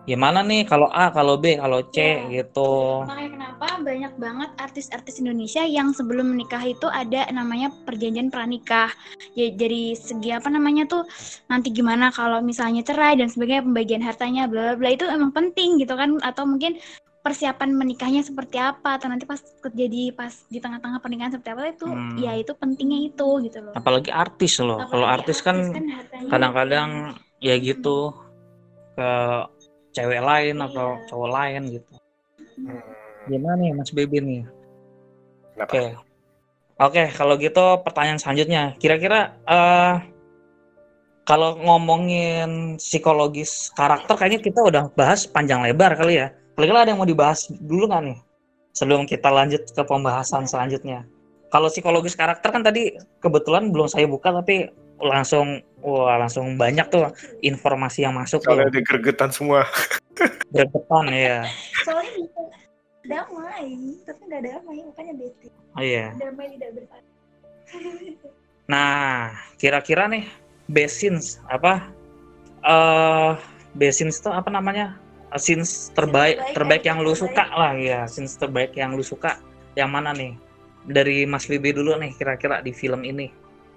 gimana nih kalau A kalau B kalau C Iya. gitu Makanya kenapa banyak banget artis-artis Indonesia yang sebelum menikah itu ada namanya perjanjian pranikah. Ya, jadi segi apa namanya tuh nanti gimana kalau misalnya cerai dan sebagainya pembagian hartanya bla bla bla itu emang penting gitu kan atau mungkin persiapan menikahnya seperti apa atau nanti pas terjadi pas di tengah-tengah pernikahan seperti apa itu Hmm. ya itu pentingnya itu gitu loh. apalagi artis loh kalau artis kan hartanya- kadang-kadang ya gitu ke cewek lain Iya. atau cowok lain gitu Hmm. gimana nih Mas Bebe nih Kenapa? oke oke kalau gitu pertanyaan selanjutnya kira-kira eh kalau ngomongin psikologis karakter kayaknya kita udah bahas panjang lebar kali ya kira-kira ada yang mau dibahas dulu nggak nih sebelum kita lanjut ke pembahasan selanjutnya kalau psikologis karakter kan tadi kebetulan belum saya buka tapi langsung wah langsung banyak tuh informasi yang masuk tuh Soalnya dia gregetan semua. gregetan ya soalnya bisa damai tapi nggak damai makanya bete oh iya damai tidak bertahan Nah, kira-kira nih scenes apa? Eh best scenes itu apa namanya? Scenes terbaik terbaik yang lu suka lah ya, scenes terbaik yang lu suka. Yang mana nih? Dari Mas Bibi dulu nih kira-kira di film ini.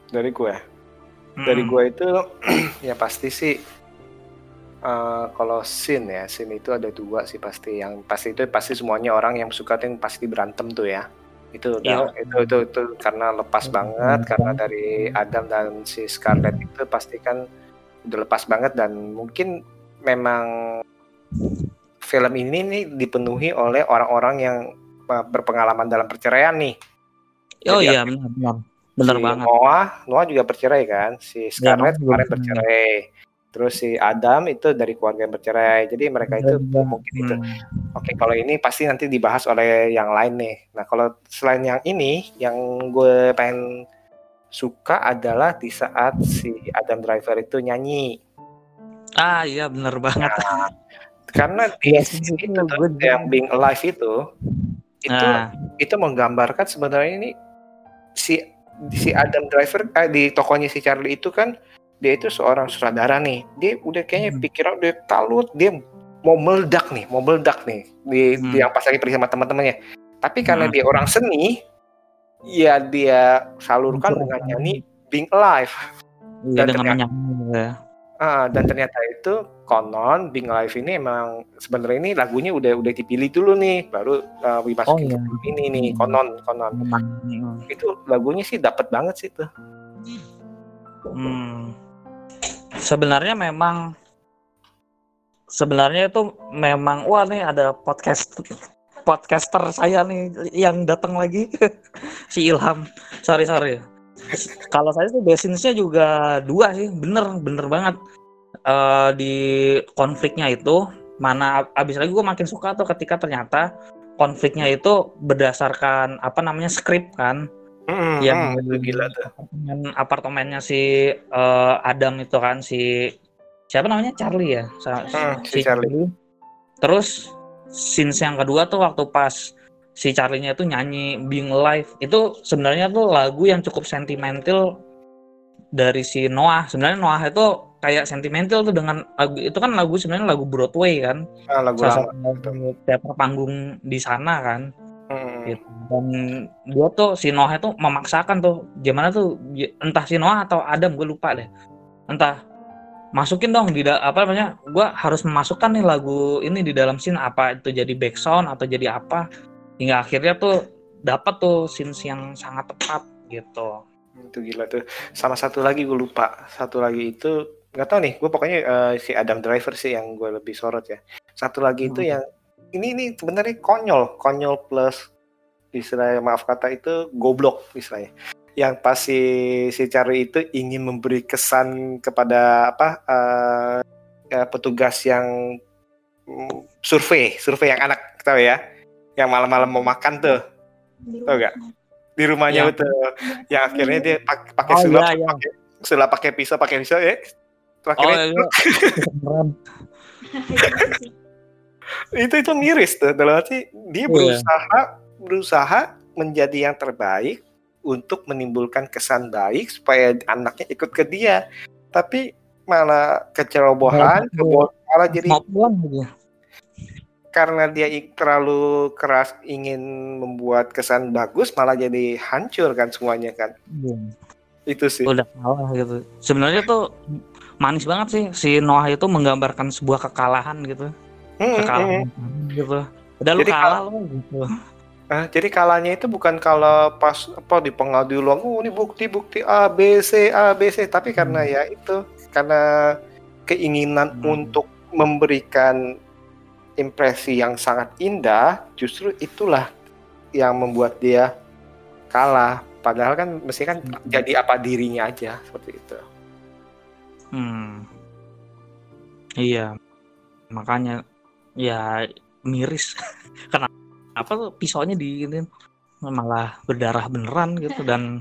Dari gue. Dari Hmm. gue itu ya pasti sih eh, kalau scene ya, scene itu ada dua sih pasti. Yang pasti itu pasti semuanya orang yang suka tuh yang pasti berantem tuh ya. Itu udah Iya. itu, itu itu karena lepas banget karena dari Adam dan si Scarlett itu pasti kan udah lepas banget dan mungkin memang film ini nih dipenuhi oleh orang-orang yang uh, berpengalaman dalam perceraian nih. Oh Jadi iya benar benar. Benar si banget. Noah, Noah juga bercerai kan. Si Scarlett Noah juga kemarin bercerai. Terus si Adam itu dari keluarga yang bercerai. Jadi mereka itu mungkin itu. Hmm. Oke, kalau ini pasti nanti dibahas oleh yang lain nih. Nah, kalau selain yang ini, yang gue pengen suka adalah di saat si Adam Driver itu nyanyi. Ah iya benar banget. Nah, karena di scene itu tuh, yang Being Alive itu itu Nah. itu menggambarkan sebenarnya ini si si Adam Driver eh, di tokonya si Charlie itu kan dia itu seorang sutradara nih. Dia udah kayaknya pikiran udah kalut dia mau meledak nih mau meledak nih di, di yang pas lagi pergi sama teman-temannya. Tapi karena Hmm. dia orang seni ya dia salurkan dengan nyanyi Being Alive. Iya Dan dengan ternyata- menyanyi ya. Ah, dan ternyata itu konon Being Alive ini emang sebenarnya ini lagunya udah udah dipilih dulu nih, baru uh, dimasukin Oh, iya. ke ini nih konon konon. Itu lagunya sih dapat banget sih tuh. Hmm. Sebenarnya memang sebenarnya itu memang wah nih ada podcast podcaster saya nih yang datang lagi si Ilham. Sorry sorry. Kalau saya sih basinsnya juga dua sih, bener bener banget. Eh, di konfliknya itu mana abis lagi gue makin suka tuh ketika ternyata konfliknya itu berdasarkan apa namanya skrip kan Hmm, yang itu gila tuh. apartemen apartemennya si eh, Adam itu kan si siapa namanya Charlie ya Sa- Hmm, si Charlie. terus scenes yang kedua tuh waktu pas si Charlie-nya itu nyanyi Being Alive. Itu sebenarnya tuh lagu yang cukup sentimental dari si Noah. Sebenarnya Noah itu kayak sentimental tuh dengan lagu itu kan lagu sebenarnya lagu Broadway kan? Ah, lagu salah satu teater panggung di sana kan? Hmm, gitu. dan dia tuh si Noah itu memaksakan tuh gimana tuh y- entah si Noah atau Adam gue lupa deh. Entah masukin dong di apa namanya gue harus memasukkan nih lagu ini di dalam scene apa itu jadi background atau jadi apa hingga akhirnya tuh dapat tuh scenes yang sangat tepat gitu Itu gila tuh. Sama satu lagi gue lupa. Satu lagi itu nggak tahu nih. Gue pokoknya eh, si Adam Driver sih yang gue lebih sorot ya. Satu lagi itu Hmm. yang ini ini sebenarnya konyol, konyol plus istilahnya maaf kata itu goblok istilahnya. Yang pas si si Charlie itu ingin memberi kesan kepada apa eh, ya, petugas yang mm, survei, survei yang anak tahu ya, yang malam-malam mau makan tuh, tahu gak? Di rumahnya Yang- betul, yang akhirnya dia pak- pakai Oh, sulap, iya, iya. pakai sulap pakai pisau, pakai pisau ya. oh Akhirnya iya keren. itu itu miris tuh dalam arti dia Iya. berusaha berusaha menjadi yang terbaik untuk menimbulkan kesan baik supaya anaknya ikut ke dia tapi malah kecerobohan Malah- kebo- malah jadi mau pulang gitu karena dia terlalu keras ingin membuat kesan bagus malah jadi hancur kan semuanya kan? Iya. itu sih. Udah kalah gitu. Sebenarnya tuh manis banget sih. Si Noah itu menggambarkan sebuah kekalahan gitu. Hmm, kekalahan gitu. Udah lu Jadi kalah kal- lu gitu. Ah, jadi kalahnya itu bukan kalau pas apa di pengadilan, oh ini bukti-bukti A B C A B C, tapi karena ya itu karena keinginan untuk memberikan impresi yang sangat indah, justru itulah yang membuat dia kalah. Padahal kan mesti kan jadi apa dirinya aja seperti itu. Hmm. Iya. Makanya ya miris. Kenapa tuh pisaunya di ini malah berdarah beneran gitu dan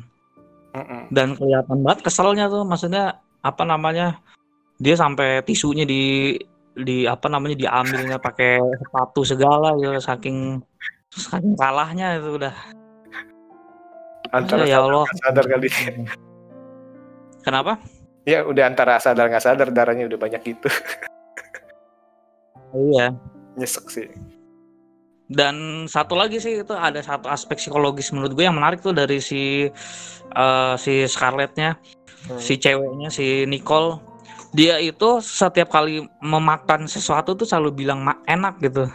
Mm-mm. dan kelihatan banget keselnya tuh maksudnya apa namanya dia sampai tisunya di di apa namanya diambilnya pakai sepatu segala gitu saking saking kalahnya itu udah antara Ya sadar Allah. sadar kali Kenapa? ya udah antara sadar nggak sadar darahnya udah banyak gitu Iya. nyesek sih Dan satu lagi sih itu ada satu aspek psikologis menurut gue yang menarik tuh dari si eh, si Scarlettnya, Hmm. si ceweknya si Nicole. Dia itu setiap kali memakan sesuatu tuh selalu bilang "Ma- enak gitu.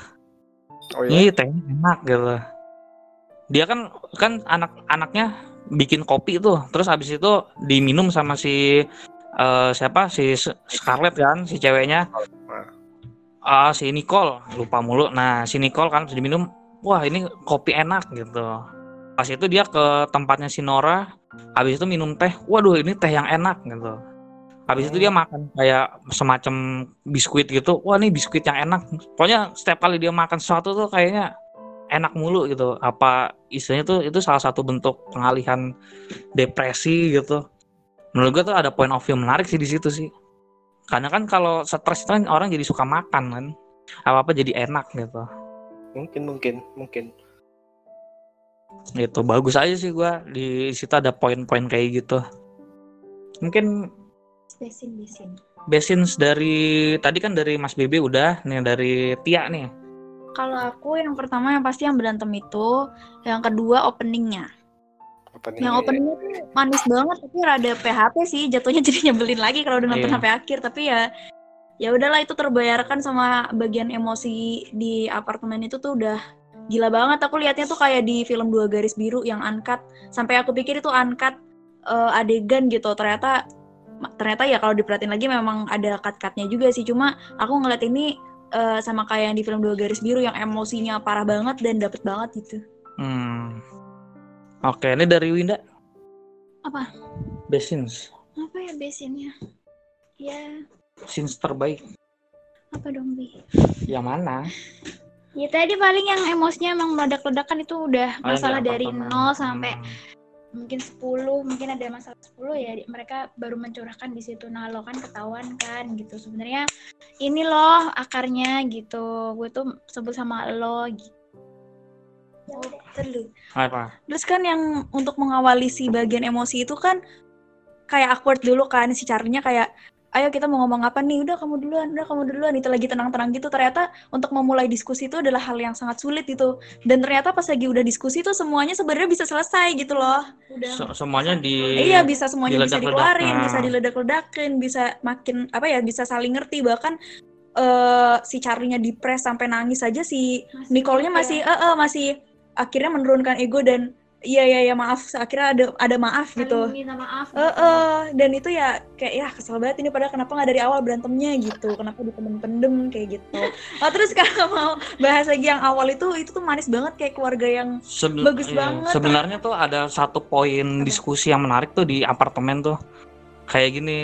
oh ya Ini tehnya enak gitu. Dia kan kan anak-anaknya bikin kopi tuh, terus habis itu diminum sama si eh, siapa si Scarlett kan, si ceweknya. Ah si Nicole lupa mulu. Nah si Nicole kan diminum, wah ini kopi enak gitu. Pas itu dia ke tempatnya si Nora, habis itu minum teh, waduh ini teh yang enak gitu. Habis itu dia makan kayak semacam biskuit gitu, wah ini biskuit yang enak. Pokoknya setiap kali dia makan sesuatu tuh kayaknya enak mulu gitu. Apa istilahnya tuh itu salah satu bentuk pengalihan depresi gitu. Menurut gue tuh ada point of view menarik sih di situ sih. Karena kan kalau stres itu kan orang jadi suka makan kan. Apa-apa jadi enak gitu. mungkin mungkin mungkin Itu bagus aja sih gua di situ ada poin-poin kayak gitu. Mungkin Besin, besin. Besins dari tadi kan dari Mas Bebe udah, nih dari Tia nih. Kalau aku yang pertama yang pasti yang berantem itu, yang kedua openingnya. opening Yang openingnya tuh manis banget tapi rada PHP sih, jatuhnya jadi nyebelin lagi kalau udah nonton Iya. sampai akhir. Tapi ya ya udahlah itu terbayarkan sama bagian emosi di apartemen itu tuh udah gila banget. Aku lihatnya tuh kayak di film Dua Garis Biru yang uncut. Sampai aku pikir itu uncut eh, adegan gitu. Ternyata ternyata ya kalau diperhatiin lagi memang ada cut-cutnya juga sih. Cuma aku ngeliat ini eh, sama kayak yang di film Dua Garis Biru yang emosinya parah banget dan dapet banget gitu. Hmm. Oke, ini dari Winda. Apa? Besins. Apa ya besinnya? Ya, Scenes terbaik. apa dong, Bi? Yang mana? Ya tadi paling yang emosinya emang meledak-ledakan itu udah Oh, masalah di dari. 0 sampai Hmm. Mungkin 10, mungkin ada masalah 10 ya mereka baru mencurahkan di situ. Nah, lo kan ketahuan kan gitu. Sebenarnya ini loh akarnya gitu. Gue tuh sebut sama lo gitu. Ya terus. Apa? Terus kan yang untuk mengawali si bagian emosi itu kan kayak awkward dulu kan si Charlie-nya kayak ayo kita mau ngomong apa nih? Udah kamu duluan udah kamu duluan. Itu lagi tenang-tenang gitu. Ternyata untuk memulai diskusi itu adalah hal yang sangat sulit itu dan ternyata pas lagi udah diskusi tuh semuanya sebenarnya bisa selesai gitu loh. Udah. Se- semuanya di iya bisa semuanya bisa dikeluarin Nah. bisa diledak-ledakin bisa makin apa ya bisa saling ngerti. Bahkan eh si Charlie-nya depres sampai nangis aja si Masih Nicole-nya ya. masih eh eh, masih akhirnya menurunkan ego dan iya iya ya maaf akhirnya ada ada maaf Saling gitu minta maaf. Eh eh, dan itu ya kayak ya kesel banget ini padahal kenapa nggak dari awal berantemnya gitu kenapa dipendem-pendem kayak gitu oh terus kalau mau bahas lagi yang awal itu itu tuh manis banget kayak keluarga yang Seben- Bagus iya. banget. Sebenarnya tuh ada satu poin diskusi yang menarik tuh di apartemen tuh. Kayak gini,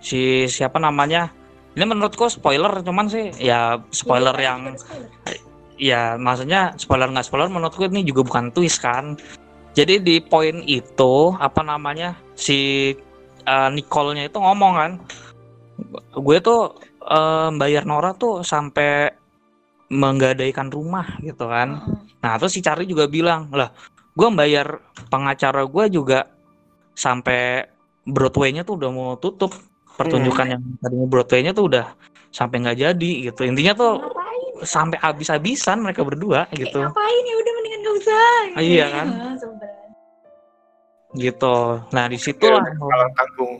si siapa namanya? Ini menurutku spoiler, cuman sih ya spoiler Iya, yang ya maksudnya spoiler nggak spoiler menurutku ini juga bukan twist kan. Jadi di poin itu apa namanya si eh, Nicole-nya itu ngomong kan, gue tuh eh, bayar Nora tuh sampai menggadaikan rumah gitu kan. Nah terus si Charlie juga bilang lah, gue bayar pengacara gue juga sampai Broadway-nya tuh udah mau tutup pertunjukan yang tadinya Broadway-nya tuh udah sampai nggak jadi gitu. Intinya tuh sampai habis-habisan mereka berdua gitu. Eh, ngapain ya udah mendingan gak usah Ah, iya kan? Gitu. Nah di situ lah kalau tanggung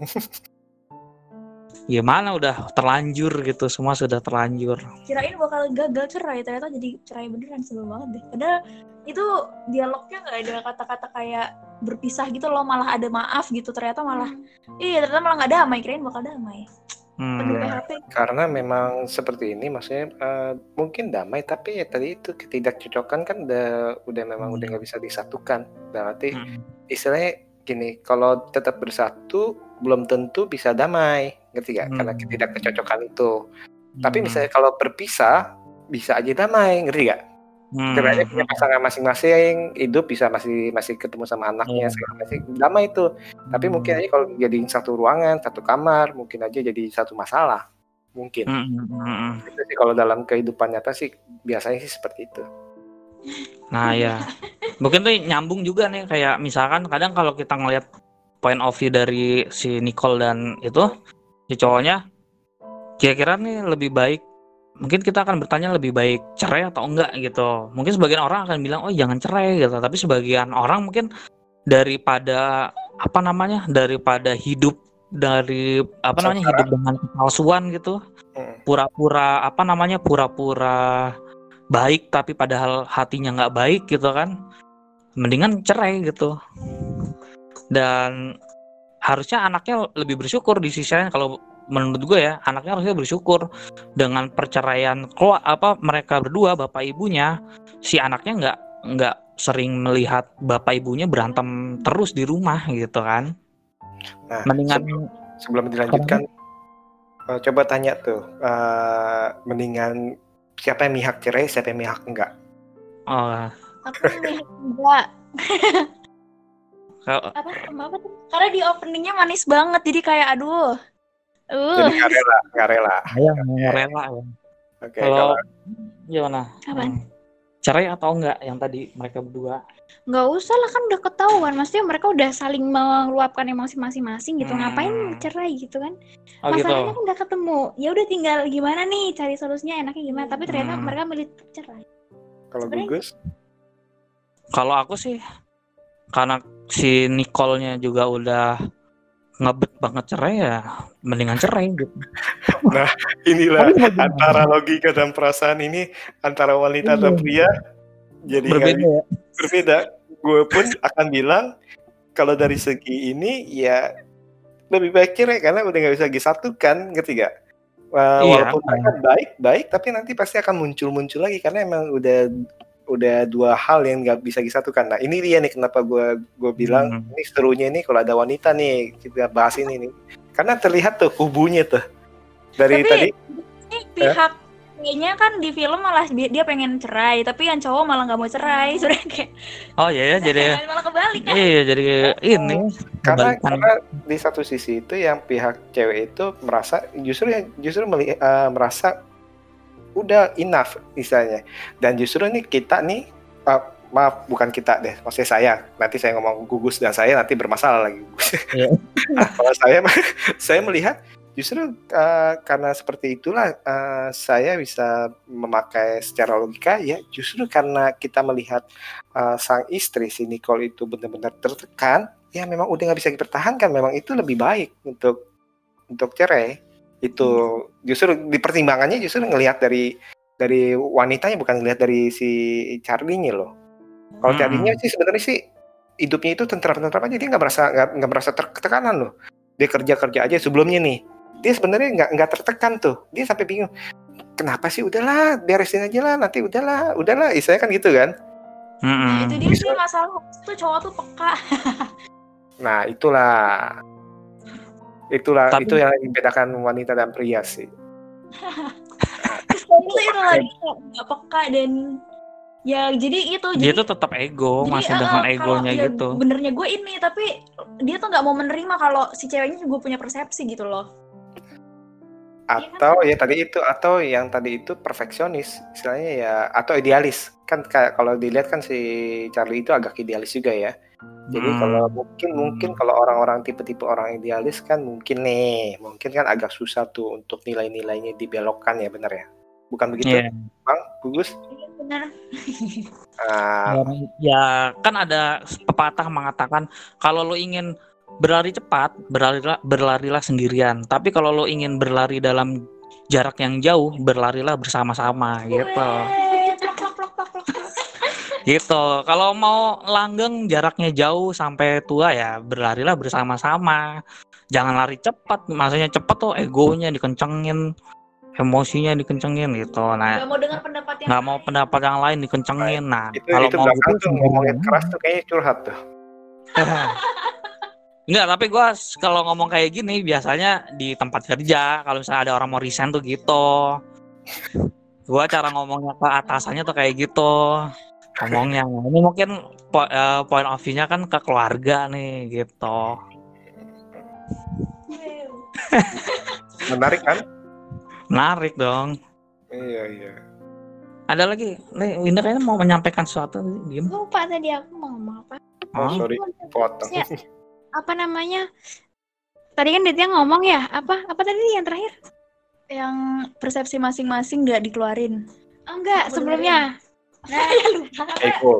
gimana udah terlanjur gitu semua sudah terlanjur. kirain bakal gagal cerai ternyata jadi cerai beneran sebel banget deh padahal itu dialognya nggak ada kata-kata kayak berpisah gitu loh malah ada maaf gitu ternyata malah iya ternyata malah nggak damai kirain bakal damai Hmm. PHP karena memang seperti ini maksudnya eh, mungkin damai tapi ya tadi itu ketidakcocokan kan udah udah memang udah nggak bisa disatukan berarti Hmm. istilahnya gini kalau tetap bersatu belum tentu bisa damai ngerti gak karena Hmm. ketidakcocokan itu tapi Hmm. misalnya kalau berpisah bisa aja damai ngerti gak Hmm. Sebenarnya punya pasangan masing-masing hidup bisa masih masih ketemu sama anaknya Iya. segala macam damai itu tapi mungkin Hmm. aja kalau jadiin satu ruangan satu kamar mungkin aja jadi satu masalah mungkin Hmm, hmm, hmm, hmm. itu sih kalau dalam kehidupan nyata sih biasanya sih seperti itu Nah ya, mungkin tuh nyambung juga nih kayak misalkan kadang kalau kita ngelihat point of view dari si Nicole dan itu si cowoknya, kira-kira nih lebih baik. Mungkin kita akan bertanya lebih baik cerai atau enggak gitu. Mungkin sebagian orang akan bilang oh jangan cerai gitu. Tapi sebagian orang mungkin daripada apa namanya daripada hidup dari apa namanya Sengsara. hidup dengan kepalsuan gitu Hmm. pura-pura apa namanya pura-pura baik tapi padahal hatinya nggak baik gitu kan mendingan cerai gitu dan harusnya anaknya lebih bersyukur di sisi lain kalau menurut gue ya anaknya harusnya bersyukur dengan perceraian kalau apa mereka berdua bapak ibunya si anaknya nggak nggak sering melihat bapak ibunya berantem terus di rumah gitu kan Nah, mendingan sebelum, sebelum dilanjutkan, eh, coba tanya tuh, eh, mendingan siapa yang mihak cerai, siapa yang mihak enggak? oh, Aku nih enggak. Apa, apa tuh? Karena di openingnya manis banget, jadi kayak aduh. Uh, Jadi nggak rela, nggak rela. Ayo, nggak rela ya. Oke, Kalau kalau gimana? Apaan? Hmm. Cerai atau enggak yang tadi mereka berdua? nggak usah lah kan udah ketahuan. Maksudnya mereka udah saling meluapkan emosi masing-masing gitu. Hmm. Ngapain cerai gitu kan? Oh gitu. Masalahnya kan udah ketemu. Ya udah tinggal gimana nih cari solusinya enaknya gimana. Tapi ternyata Hmm. mereka milih cerai. kalau gugus, Kalau aku sih karena si Nicole-nya juga udah ngebet banget cerai ya, mendingan cerai gitu. nah inilah antara logika dan perasaan ini antara wanita dan Iya. pria jadi Berbeda ya. berbeda. Gue pun akan bilang kalau dari segi ini ya lebih baik cerai karena udah nggak bisa disatukan, ngerti gak? Wah, Iya. Walaupun mereka baik baik, tapi nanti pasti akan muncul muncul lagi karena emang udah udah dua hal yang nggak bisa disatukan. Nah ini dia nih kenapa gue gue bilang Hmm. ini serunya nih kalau ada wanita nih kita bahas ini nih karena terlihat tuh kubunya tuh dari Tapi- tadi Ini pihak kayaknya kan di film malah dia pengen cerai, tapi yang cowok malah nggak mau cerai. Sudah kayak Oh iya ya, jadi malah kebalik kan. iya jadi ini karena karena di satu sisi itu yang pihak cewek itu merasa justru yang justru meli- eh, merasa udah enough misalnya dan justru nih kita nih eh, maaf bukan kita deh maksudnya saya. Nanti saya ngomong gugus dan saya nanti bermasalah lagi. Gugus Iya. Nah, kalau saya saya melihat justru eh, karena seperti itulah eh, saya bisa memakai secara logika ya justru karena kita melihat eh, sang istri si Nicole itu benar-benar tertekan ya memang udah nggak bisa dipertahankan. Memang itu lebih baik untuk untuk cerai itu justru di pertimbangannya justru ngelihat dari dari wanitanya bukan ngelihat dari si Charlie-nya loh. Kalau Hmm. Charlie-nya sih sebenarnya sih hidupnya itu tentram-tentram aja dia nggak merasa nggak nggak merasa tertekanan loh. Dia kerja kerja aja sebelumnya nih. Dia sebenarnya nggak nggak tertekan tuh. Dia sampai bingung kenapa sih? Udahlah beresin aja lah nanti udahlah udahlah. Istilahnya kan gitu kan? Nah, Mm-mm. itu dia sih masalah tuh cowok tuh peka. nah itulah itulah Tapi- itu yang membedakan wanita dan pria sih Terus itu itu lagi nggak- peka dan ya jadi itu Dia jadi tuh tetap ego, jadi, masih eh, dengan kalau egonya ya gitu. Benernya gue ini tapi dia tuh nggak mau menerima kalau si ceweknya juga punya persepsi gitu loh. atau ya tadi itu atau yang tadi itu perfeksionis istilahnya ya atau idealis kan kayak kalau dilihat kan si Charlie itu agak idealis juga ya jadi Hmm. kalau mungkin mungkin kalau orang-orang tipe-tipe orang idealis kan mungkin nih mungkin kan agak susah tuh untuk nilai-nilainya dibelokkan ya benar ya bukan begitu Iya. bang gugus Iya, Bener. Ah, Ya kan ada pepatah mengatakan kalau lo ingin berlari cepat, berlarilah berlarilah sendirian. Tapi kalau lo ingin berlari dalam jarak yang jauh, berlarilah bersama-sama gitu. Gitu. Kalau mau langgeng jaraknya jauh sampai tua ya berlarilah bersama-sama. Jangan lari cepat. Maksudnya cepat tuh egonya dikencengin, emosinya dikencengin gitu. Nah, Gak mau dengar pendapat yang nggak mau lain. pendapat yang lain dikencengin. Nah, itu kalau itu mau gitu tuh ngomongin keras tuh kayaknya curhat tuh Enggak, tapi gua kalau ngomong kayak gini biasanya di tempat kerja kalau misalnya ada orang mau resign tuh gitu. Gua cara ngomongnya ke atasannya tuh kayak gitu. Ngomongnya. Ini mungkin po- eh, point of view-nya kan ke keluarga nih gitu. menarik kan Menarik dong. iya iya Ada lagi, nih Winda kayaknya mau menyampaikan sesuatu, diem. Lupa tadi aku mau ngomong apa. Oh, sorry, potong. Ya, apa namanya? Tadi kan Ditya ngomong ya, apa apa tadi yang terakhir? Yang persepsi masing-masing nggak dikeluarin. Oh, enggak, sebelumnya. Nah, lupa. Eko.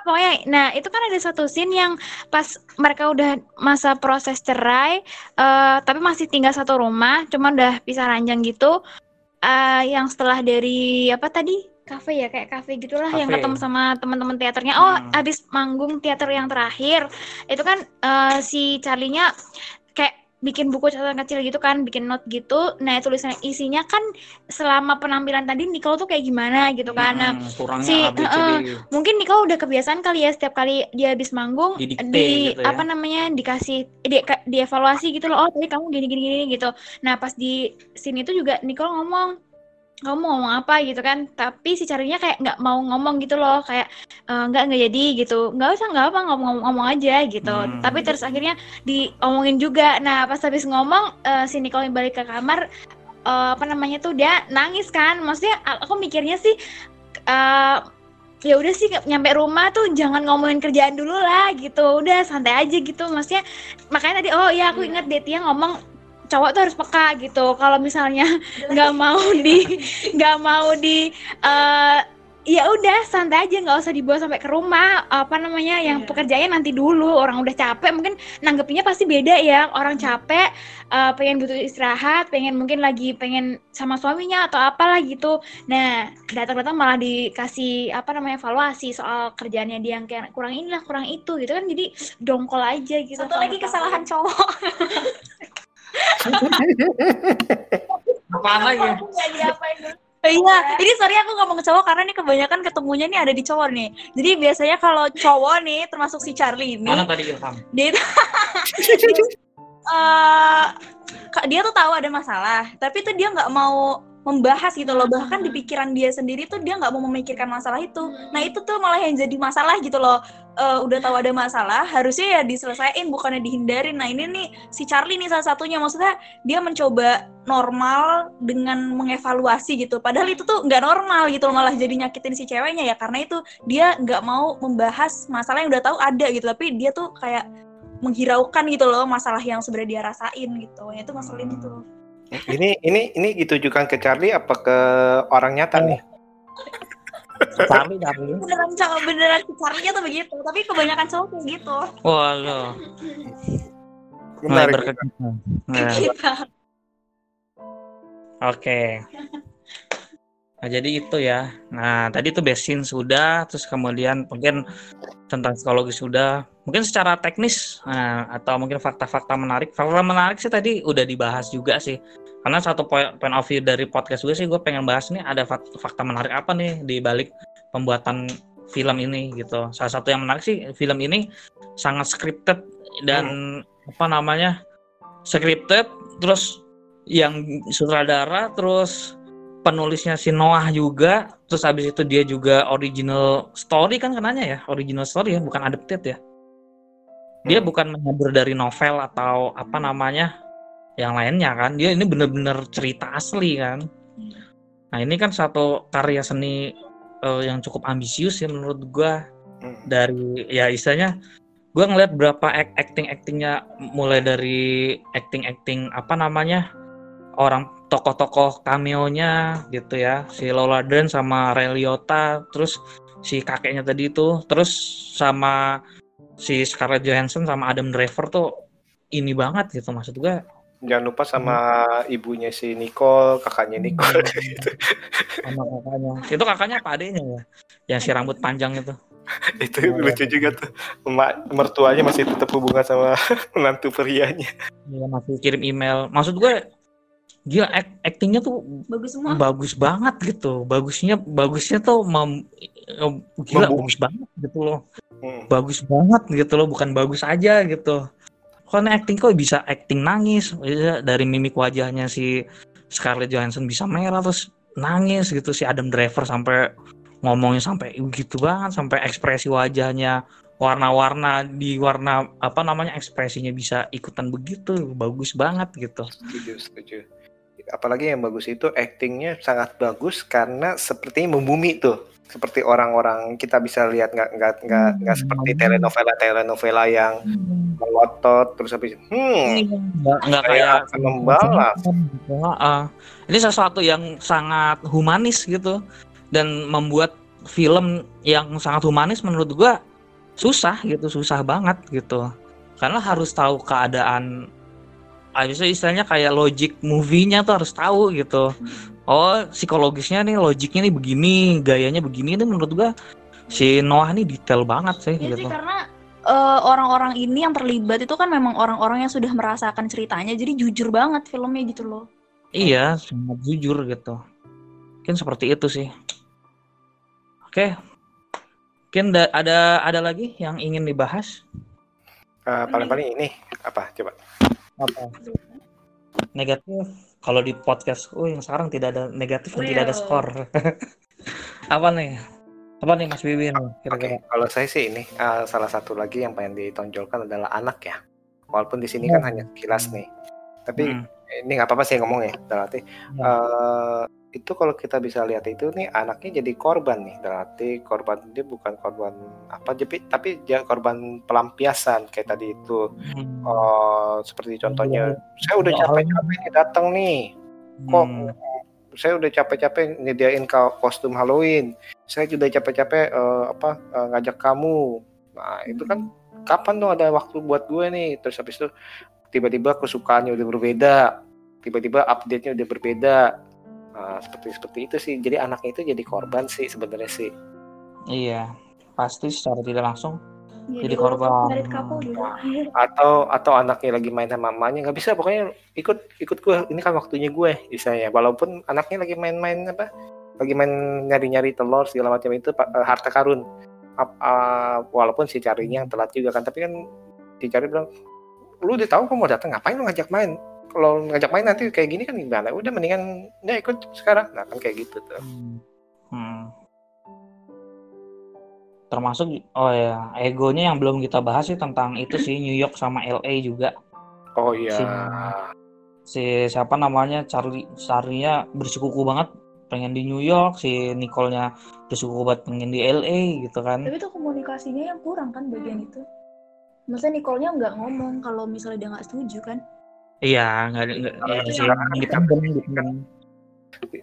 Pokoknya, nah itu kan ada satu scene yang pas mereka udah masa proses cerai, eh, tapi masih tinggal satu rumah, cuman udah pisah ranjang gitu. Eh, yang setelah dari apa tadi? Kafe ya, kayak kafe gitulah yang Kafe. ketemu sama teman-teman teaternya. Oh, Hmm. habis manggung teater yang terakhir, itu kan eh, si Charlie-nya kayak bikin buku catatan kecil gitu kan, bikin note gitu. Nah, tulisan isinya kan selama penampilan tadi Nicole tuh kayak gimana gitu kan. Nah, Hmm, kurangnya si heeh, mungkin Nicole udah kebiasaan kali ya setiap kali dia habis manggung Didikte di gitu ya. apa namanya dikasih di, dievaluasi gitu loh oh tadi kamu gini gini gini gitu nah pas di scene itu juga Nicole ngomong kamu mau ngomong apa gitu kan? Tapi si carinya kayak nggak mau ngomong gitu loh. Kayak "Eh, nggak nggak jadi gitu. Nggak usah nggak apa ngomong ngomong aja gitu. Hmm. tapi terus akhirnya diomongin juga. Nah pas habis ngomong eh, si Nicole balik ke kamar eh, apa namanya tuh dia nangis kan. Maksudnya aku mikirnya sih eh ya udah sih nyampe rumah tuh jangan ngomongin kerjaan dulu lah gitu. Udah santai aja gitu. Maksudnya makanya tadi oh ya aku ingat Detia ngomong cowok tuh harus peka gitu. Kalau misalnya nggak mau di nggak mau di eh, ya udah santai aja nggak usah dibawa sampai ke rumah. Apa namanya yang pekerjaannya nanti dulu. Orang udah capek mungkin nanggepinnya pasti beda ya. Orang capek eh, pengen butuh istirahat pengen mungkin lagi pengen sama suaminya atau apalah gitu. Nah datang-datang malah dikasih apa namanya evaluasi soal kerjaannya dia yang kayak kurang inilah kurang itu gitu kan. Jadi dongkol aja gitu Satu lagi kesalahan cowok. Apaan lagi? Iya, ini sorry aku ngomong ke cowok karena nih kebanyakan ketemunya nih ada di cowok nih. Jadi biasanya kalau cowok nih, termasuk si Charlie ini, Mana tadi Ilham? dia itu ka- dia tuh tahu ada masalah, tapi tuh dia nggak mau membahas gitu loh. Bahkan di pikiran dia sendiri tuh dia nggak mau memikirkan masalah itu. Nah itu tuh malah yang jadi masalah gitu loh. Eh, udah tahu ada masalah, harusnya ya diselesaikan bukannya dihindarin. Nah ini nih si Charlie nih salah satunya. Maksudnya dia mencoba normal dengan mengevaluasi gitu. Padahal itu tuh nggak normal gitu loh, malah jadi nyakitin si ceweknya ya. Karena itu dia nggak mau membahas masalah yang udah tahu ada gitu. Tapi dia tuh kayak menghiraukan gitu loh masalah yang sebenarnya dia rasain gitu. Ya itu ngeselin itu. Ini ini ini ditujukan ke Charlie apa ke orang nyata nih? Charlie, Charlie. Beneran cowok beneran si Charlie tuh begitu. Tapi kebanyakan cowok kayak gitu. Waduh. Mulai Kita. Oke. Nah, jadi itu ya. Nah, tadi itu basin sudah, terus kemudian mungkin tentang psikologi sudah. Mungkin secara teknis nah, atau mungkin fakta-fakta menarik. Fakta menarik sih tadi udah dibahas juga sih. Karena satu point, of view dari podcast gue sih gue pengen bahas nih ada fak- fakta menarik apa nih di balik pembuatan film ini gitu. Salah satu yang menarik sih film ini sangat scripted dan apa namanya? scripted terus yang sutradara terus penulisnya si Noah juga terus habis itu dia juga original story kan kenanya ya original story ya bukan adapted ya. Dia bukan menghibur dari novel atau apa namanya yang lainnya kan dia ini bener-bener cerita asli kan. Nah ini kan satu karya seni eh, yang cukup ambisius ya menurut gua. Dari ya istilahnya gue ngeliat berapa acting actingnya mulai dari acting acting apa namanya orang tokoh-tokoh cameo-nya gitu ya. Si Lola Dern sama Ray Liotta terus si kakeknya tadi itu terus sama si Scarlett Johansson sama Adam Driver tuh ini banget gitu maksud gue. Jangan lupa sama ibunya si Nicole, kakaknya Nicole. Gitu. sama kakaknya. Itu kakaknya apa adanya ya? Yang si rambut panjang itu. Itu lucu juga tuh. Emak mertuanya masih tetap hubungan sama menantu prianya. Iya masih kirim email. Maksud gue dia act- actingnya tuh Bagus semua. bagus banget gitu. Bagusnya bagusnya tuh mem, eh, gila bagus banget gitu loh. Hmm. bagus banget gitu loh bukan bagus aja gitu. Karena acting kok bisa acting nangis. Ya, dari mimik wajahnya si Scarlett Johansson bisa merah terus nangis gitu. Si Adam Driver sampai ngomongnya sampai gitu banget sampai ekspresi wajahnya warna-warna di warna apa namanya ekspresinya bisa ikutan begitu. Bagus banget gitu. Setuju, setuju. Apalagi yang bagus itu actingnya sangat bagus karena sepertinya membumi tuh. Seperti orang-orang kita bisa lihat nggak nggak nggak nggak seperti telenovela telenovela yang melotot terus habis hmm. Nggak nggak kayak akan membalap Heeh. ini sesuatu yang sangat humanis gitu dan membuat film yang sangat humanis menurut gua susah gitu susah banget gitu. Karena harus tahu keadaan ah, misalnya istilahnya kayak logic movie-nya tuh harus tahu gitu oh psikologisnya nih logiknya nih begini gayanya begini itu menurut gua si Noah nih detail banget sih Ya sih gitu karena eh, orang-orang ini yang terlibat itu kan memang orang-orang yang sudah merasakan ceritanya jadi jujur banget filmnya gitu loh. Iya, sangat jujur gitu. Mungkin seperti itu sih. Oke. Mungkin da- ada ada lagi yang ingin dibahas? Eh, paling-paling ini apa coba Apa? Negatif. Kalau di podcast, oh yang sekarang tidak ada negatif dan tidak ada skor. Apa nih? Apa nih Mas Bibin kira-kira? kalau saya sih ini eh, salah satu lagi yang pengen ditonjolkan adalah anak ya walaupun di sini kan hanya kilas nih tapi Hmm. ini nggak apa-apa sih ngomong ya berarti eh, itu kalau kita bisa lihat itu nih anaknya jadi korban nih berarti korban dia bukan korban apa jadi tapi dia korban pelampiasan kayak tadi itu. Hmm. Eh, seperti contohnya saya udah capek-capek nih datang nih. Kok Hmm. saya udah capek-capek nyediain kostum Halloween. Saya sudah capek-capek eh, apa eh, ngajak kamu. Nah itu kan kapan tuh ada waktu buat gue nih? Terus habis itu tiba-tiba kesukaannya udah berbeda tiba-tiba update-nya udah berbeda nah, seperti seperti itu sih. Jadi anaknya itu jadi korban sih sebenarnya sih. Iya, pasti secara tidak langsung Ya, jadi di bawah korban. atau atau anaknya lagi main sama mamanya. Nggak bisa pokoknya ikut ikut gue ini kan waktunya gue misalnya walaupun anaknya lagi main-main apa lagi main nyari-nyari telur segala macam itu eh, harta karun. Ap- ah, walaupun si carinya yang telat juga kan. Tapi kan si cari bilang lu udah tahu kamu mau datang ngapain lu ngajak main kalau ngajak main nanti kayak gini kan gimana udah mendingan ya ikut sekarang nah kan kayak gitu tuh Hmm. Termasuk oh ya, egonya yang belum kita bahas sih tentang itu sih New York sama LA juga. oh iya Si, si siapa namanya Charlie Charlie-nya bersikuku banget pengen di New York, si Nicole-nya bersikuku banget pengen di LA gitu kan. Tapi itu komunikasinya yang kurang kan bagian itu. Maksudnya Nicole-nya nggak ngomong kalau misalnya dia nggak setuju kan. Iya, nggak dipendem, dipendem.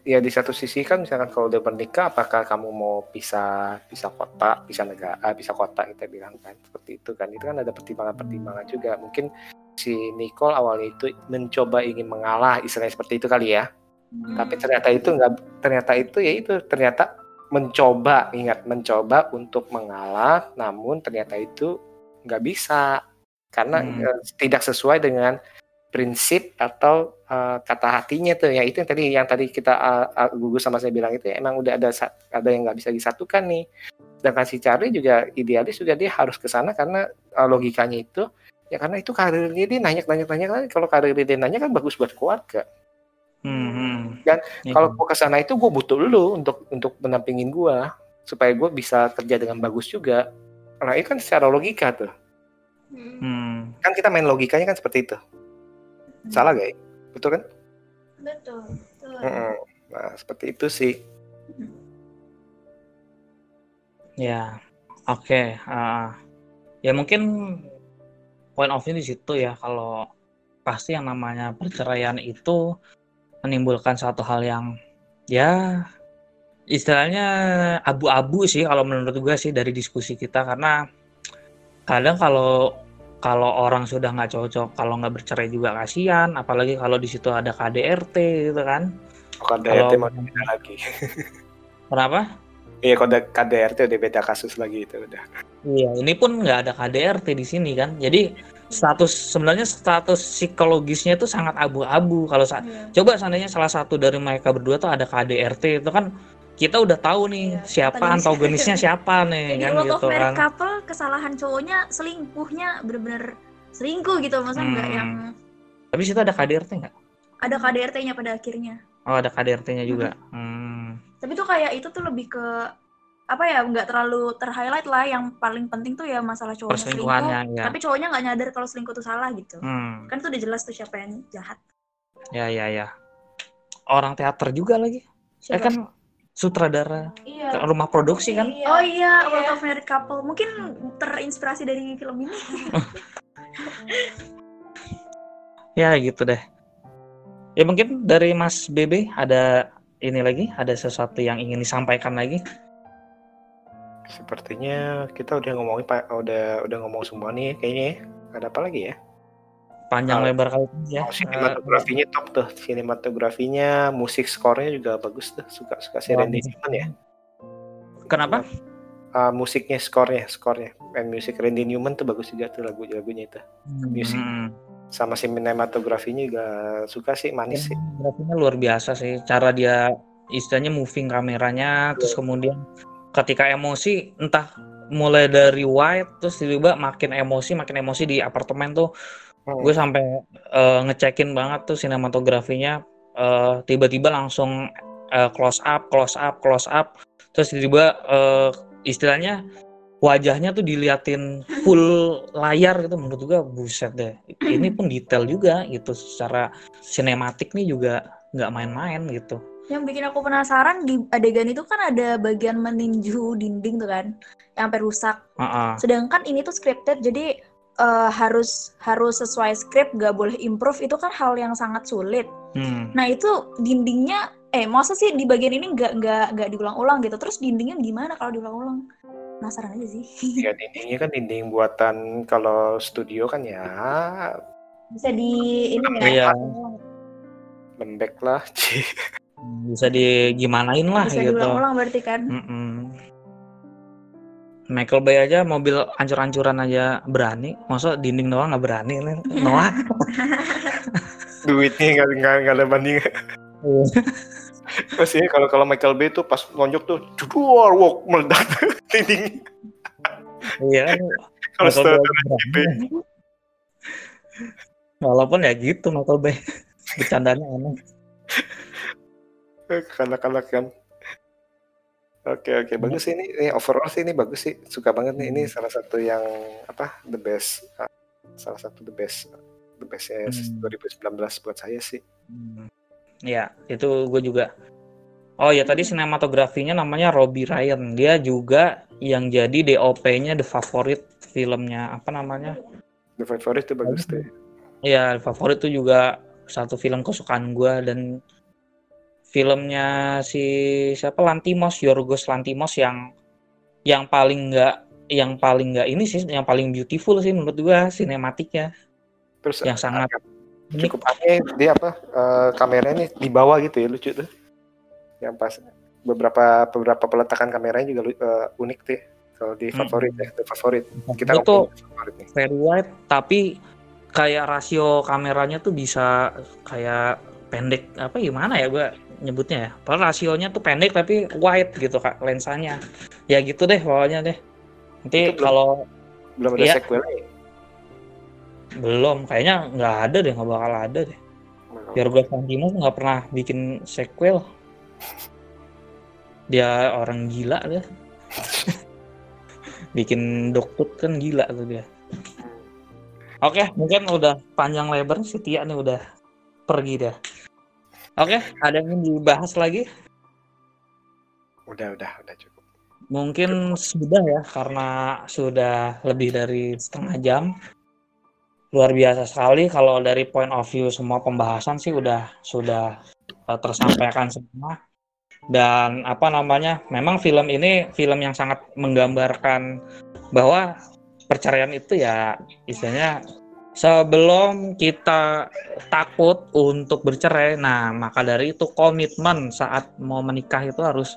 ya di satu sisi kan misalkan kalau udah menikah apakah kamu mau pisah pisah kota pisah negara ah, pisah kota kita bilang kan seperti itu kan. Itu kan ada pertimbangan-pertimbangan juga. Mungkin si Nicole awalnya itu mencoba ingin mengalah istilahnya seperti itu kali ya. Tapi ternyata itu enggak ternyata itu ya itu ternyata mencoba ingat mencoba untuk mengalah namun ternyata itu nggak bisa. Karena Hmm. eh, tidak sesuai dengan prinsip atau eh, kata hatinya tuh. Ya itu yang tadi yang tadi kita eh, eh, gugus sama saya bilang itu ya, emang udah ada ada yang nggak bisa disatukan nih. Sedangkan si Charlie juga idealis juga dia harus ke sana karena eh, logikanya itu ya karena itu karirnya dia nanya nanya nanya kan kalau karir dia nanya kan bagus buat keluarga. Hmm, hmm. dan Iya. kalau gue ke sana itu gue butuh lu untuk untuk menampingin gue supaya gue bisa kerja dengan bagus juga. Nah itu kan secara logika tuh. Hmm. kan kita main logikanya kan seperti itu salah gak ya? betul kan Betul. betul. Mm-mm. nah seperti itu sih Ya, oke. ah. ya mungkin point of view di situ ya kalau pasti yang namanya perceraian itu menimbulkan satu hal yang ya istilahnya abu-abu sih kalau menurut gue sih dari diskusi kita karena kadang kalau kalau orang sudah nggak cocok kalau nggak bercerai juga kasihan apalagi kalau di situ ada KDRT gitu kan. Kalau Kalau- KDRT mau beda lagi. Kenapa? Iya kalau ada KDRT udah beda kasus lagi itu udah. Iya, ini pun nggak ada KDRT di sini kan. Jadi status sebenarnya status psikologisnya itu sangat abu-abu. Kalau sa- coba seandainya salah satu dari mereka berdua tuh ada KDRT itu kan kita udah tahu nih siapa Antagonis. antagonisnya siapa nih Jadi kan world gitu of kan. couple kesalahan cowoknya selingkuhnya bener-bener selingkuh gitu maksudnya nggak Hmm. yang Tapi situ ada KDRT nggak? ada KDRT-nya pada akhirnya. Oh ada KDRT-nya juga. Hmm. Tapi tuh kayak itu tuh lebih ke apa ya nggak terlalu ter-highlight lah yang paling penting tuh ya masalah cowoknya selingkuh ya. tapi cowoknya nggak nyadar kalau selingkuh tuh salah gitu Hmm. kan tuh udah jelas tuh siapa yang jahat Ya ya ya. orang teater juga lagi. Eh Siapa? kan sutradara Iya. rumah produksi kan. Oh iya, World of Married Couple. Mungkin terinspirasi dari film ini. Ya gitu deh. Ya mungkin dari Mas BB ada ini lagi, ada sesuatu yang ingin disampaikan lagi. Sepertinya kita udah ngomongin pak, udah udah ngomong semua nih kayaknya. ya. Ada apa lagi ya? Panjang Ah, lebar kali ini ya. Oh, sinematografinya top tuh, sinematografinya, musik skornya juga bagus tuh, suka suka si Randy musik. Newman ya. Kenapa? Ah, musiknya, skornya, skornya, and musik Randy Newman tuh bagus juga tuh lagu-lagunya itu. Musik Hmm. sama sinematografinya juga suka sih, manis sih. Grafiknya luar biasa sih. Cara dia istilahnya moving kameranya, terus kemudian ketika emosi entah mulai dari white terus tiba-tiba makin emosi, makin emosi di apartemen tuh. Hmm. Gue sampai eh, ngecekin banget tuh sinematografinya eh, tiba-tiba langsung eh, close up, close up, close up. Terus tiba-tiba eh, istilahnya wajahnya tuh diliatin full layar gitu menurut gua buset deh ini pun detail juga gitu secara sinematik nih juga nggak main-main gitu Yang bikin aku penasaran di adegan itu kan ada bagian meninju dinding tuh kan, yang sampai rusak. Heeh. Sedangkan ini tuh scripted, jadi eh, harus harus sesuai skrip, gak boleh improve. Itu kan hal yang sangat sulit. Hmm. Nah itu dindingnya, eh masa sih di bagian ini nggak nggak nggak diulang-ulang gitu? Terus dindingnya gimana kalau diulang-ulang? Penasaran aja sih. Ya dindingnya kan dinding buatan kalau studio kan ya Bisa di ini nggak? Iya. lembek lah. bisa digimanain lah Bisa gitu diulang-ulang berarti kan? Mm-mm. Michael Bay aja mobil ancur-ancuran aja berani, masa dinding doang nggak berani nih, Noah. Duitnya nggak nggak nggak ada banding. Pasti kalau kalau Michael Bay tuh pas lonjok tuh jedor wok meledak dinding. Iya. Kalau. Walaupun ya gitu Michael Bay, bercandanya aneh. kanak-kanak kan. Oke oke bagus sih ini, ini overall sih ini bagus sih suka banget nih ini salah satu yang apa the best uh, salah satu the best the best Hmm. 2019 buat saya sih. Ya, itu gue juga. Oh ya tadi sinematografinya namanya Robbie Ryan. Dia juga yang jadi DOP-nya The Favorite filmnya apa namanya? The Favorite itu bagus tuh. Iya, The Favorite itu juga satu film kesukaan gue dan filmnya si siapa Lantimos, Yorgos Lantimos yang yang paling nggak yang paling nggak ini sih yang paling beautiful sih menurut gue sinematiknya Terus yang sangat cukup aneh dia apa eh, kameranya di bawah gitu ya lucu tuh. Yang pas beberapa beberapa peletakan kameranya juga eh, unik tuh kalau di Hmm. favorit ya, the favorit. Kita itu favorit nih. very wide tapi kayak rasio kameranya tuh bisa kayak pendek apa gimana ya gue nyebutnya ya. Padahal rasionya tuh pendek tapi wide gitu kak lensanya. Ya gitu deh pokoknya deh. Nanti belum- kalau Belum ada Iya. sequelnya ya? belum kayaknya nggak ada deh nggak bakal ada deh. Yorgos Lanthimos nggak pernah bikin sequel. Dia orang gila dia. Bikin dokter kan gila tuh dia. Oke mungkin udah panjang lebar si Tia nih udah pergi dah oke ada yang ingin dibahas lagi? Udah udah udah cukup. mungkin sudah ya karena sudah lebih dari setengah jam. Luar biasa sekali kalau dari point of view semua pembahasan sih udah sudah uh, tersampaikan semua. Dan apa namanya memang film ini film yang sangat menggambarkan bahwa perceraian itu ya istilahnya sebelum kita takut untuk bercerai nah maka dari itu komitmen saat mau menikah itu harus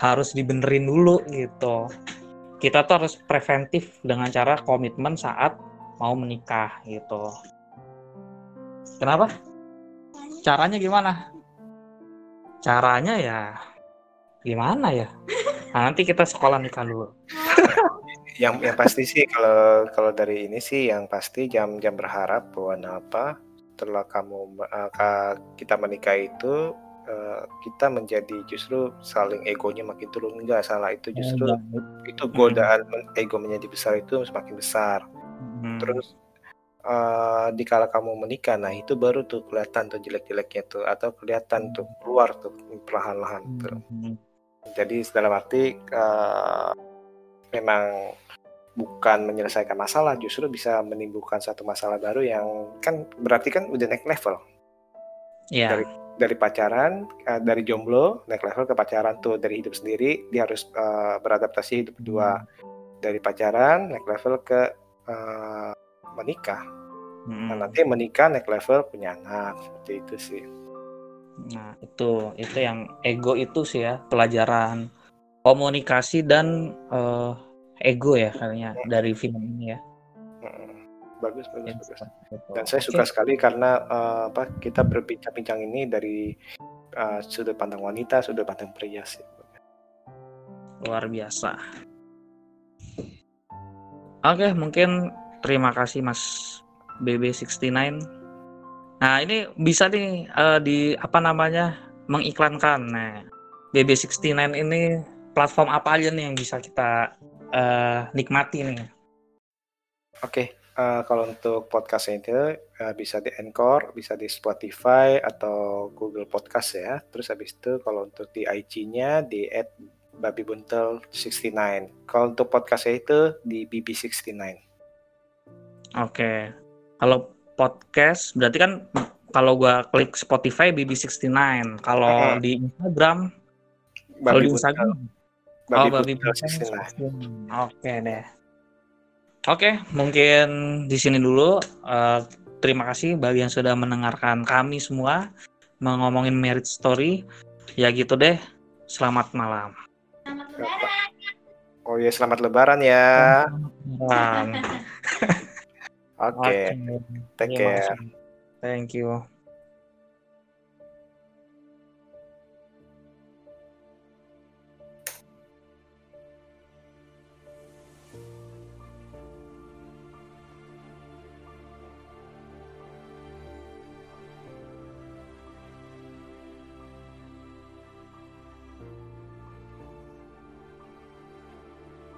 harus dibenerin dulu gitu. Kita tuh harus preventif dengan cara komitmen saat mau menikah gitu. Kenapa? Caranya gimana? Caranya ya gimana ya? Nah, nanti kita sekolah nikah dulu yang yang pasti sih kalau kalau dari ini sih yang pasti jam jam berharap bahwa apa setelah kamu ka- kita menikah itu eh, kita menjadi justru saling egonya makin turun enggak salah itu justru itu godaan men- ego menjadi besar itu semakin besar Hmm. terus eh, dikala kamu menikah, nah itu baru tuh kelihatan tuh jelek-jeleknya tuh atau kelihatan tuh keluar tuh perlahan-lahan tuh. Hmm. Jadi dalam arti eh, memang bukan menyelesaikan masalah, justru bisa menimbulkan satu masalah baru yang kan berarti kan udah naik level Iya. dari dari pacaran, eh, dari jomblo naik level ke pacaran tuh dari hidup sendiri dia harus eh, beradaptasi hidup berdua dari pacaran naik level ke eh, menikah. Hmm. Nah, nanti menikah naik level punya anak seperti itu sih. Nah, itu itu yang ego itu sih ya, pelajaran komunikasi dan eh, ego ya kayaknya dari film ini ya. Bagus bagus bagus. Seperti itu. Dan saya suka sekali karena eh, apa kita berbincang-bincang ini dari eh, sudut pandang wanita, sudut pandang pria sih. luar biasa. Oke, mungkin terima kasih Mas BB69. Nah, ini bisa nih eh, di apa namanya? mengiklankan. Nah, BB69 ini platform apa aja nih yang bisa kita eh, nikmati nih? Oke, eh, kalau untuk podcast itu eh, bisa di Anchor, bisa di Spotify atau Google Podcast ya. Terus habis itu kalau untuk di IG-nya di @babibuntel69. Kalau untuk podcast itu di BB69. Oke. Kalau podcast berarti kan kalau gua klik Spotify BB69. Kalau Mm-mm. di Instagram, kalau di Buntel. Instagram Babi Oh, babi Buntel buntel 69. Oke deh. Oke, mungkin di sini dulu. Eh, terima kasih bagi yang sudah mendengarkan kami semua ngomongin merit story. Ya gitu deh. Selamat malam. Oh iya, selamat lebaran ya. Oke, take care. kasih. Thank you.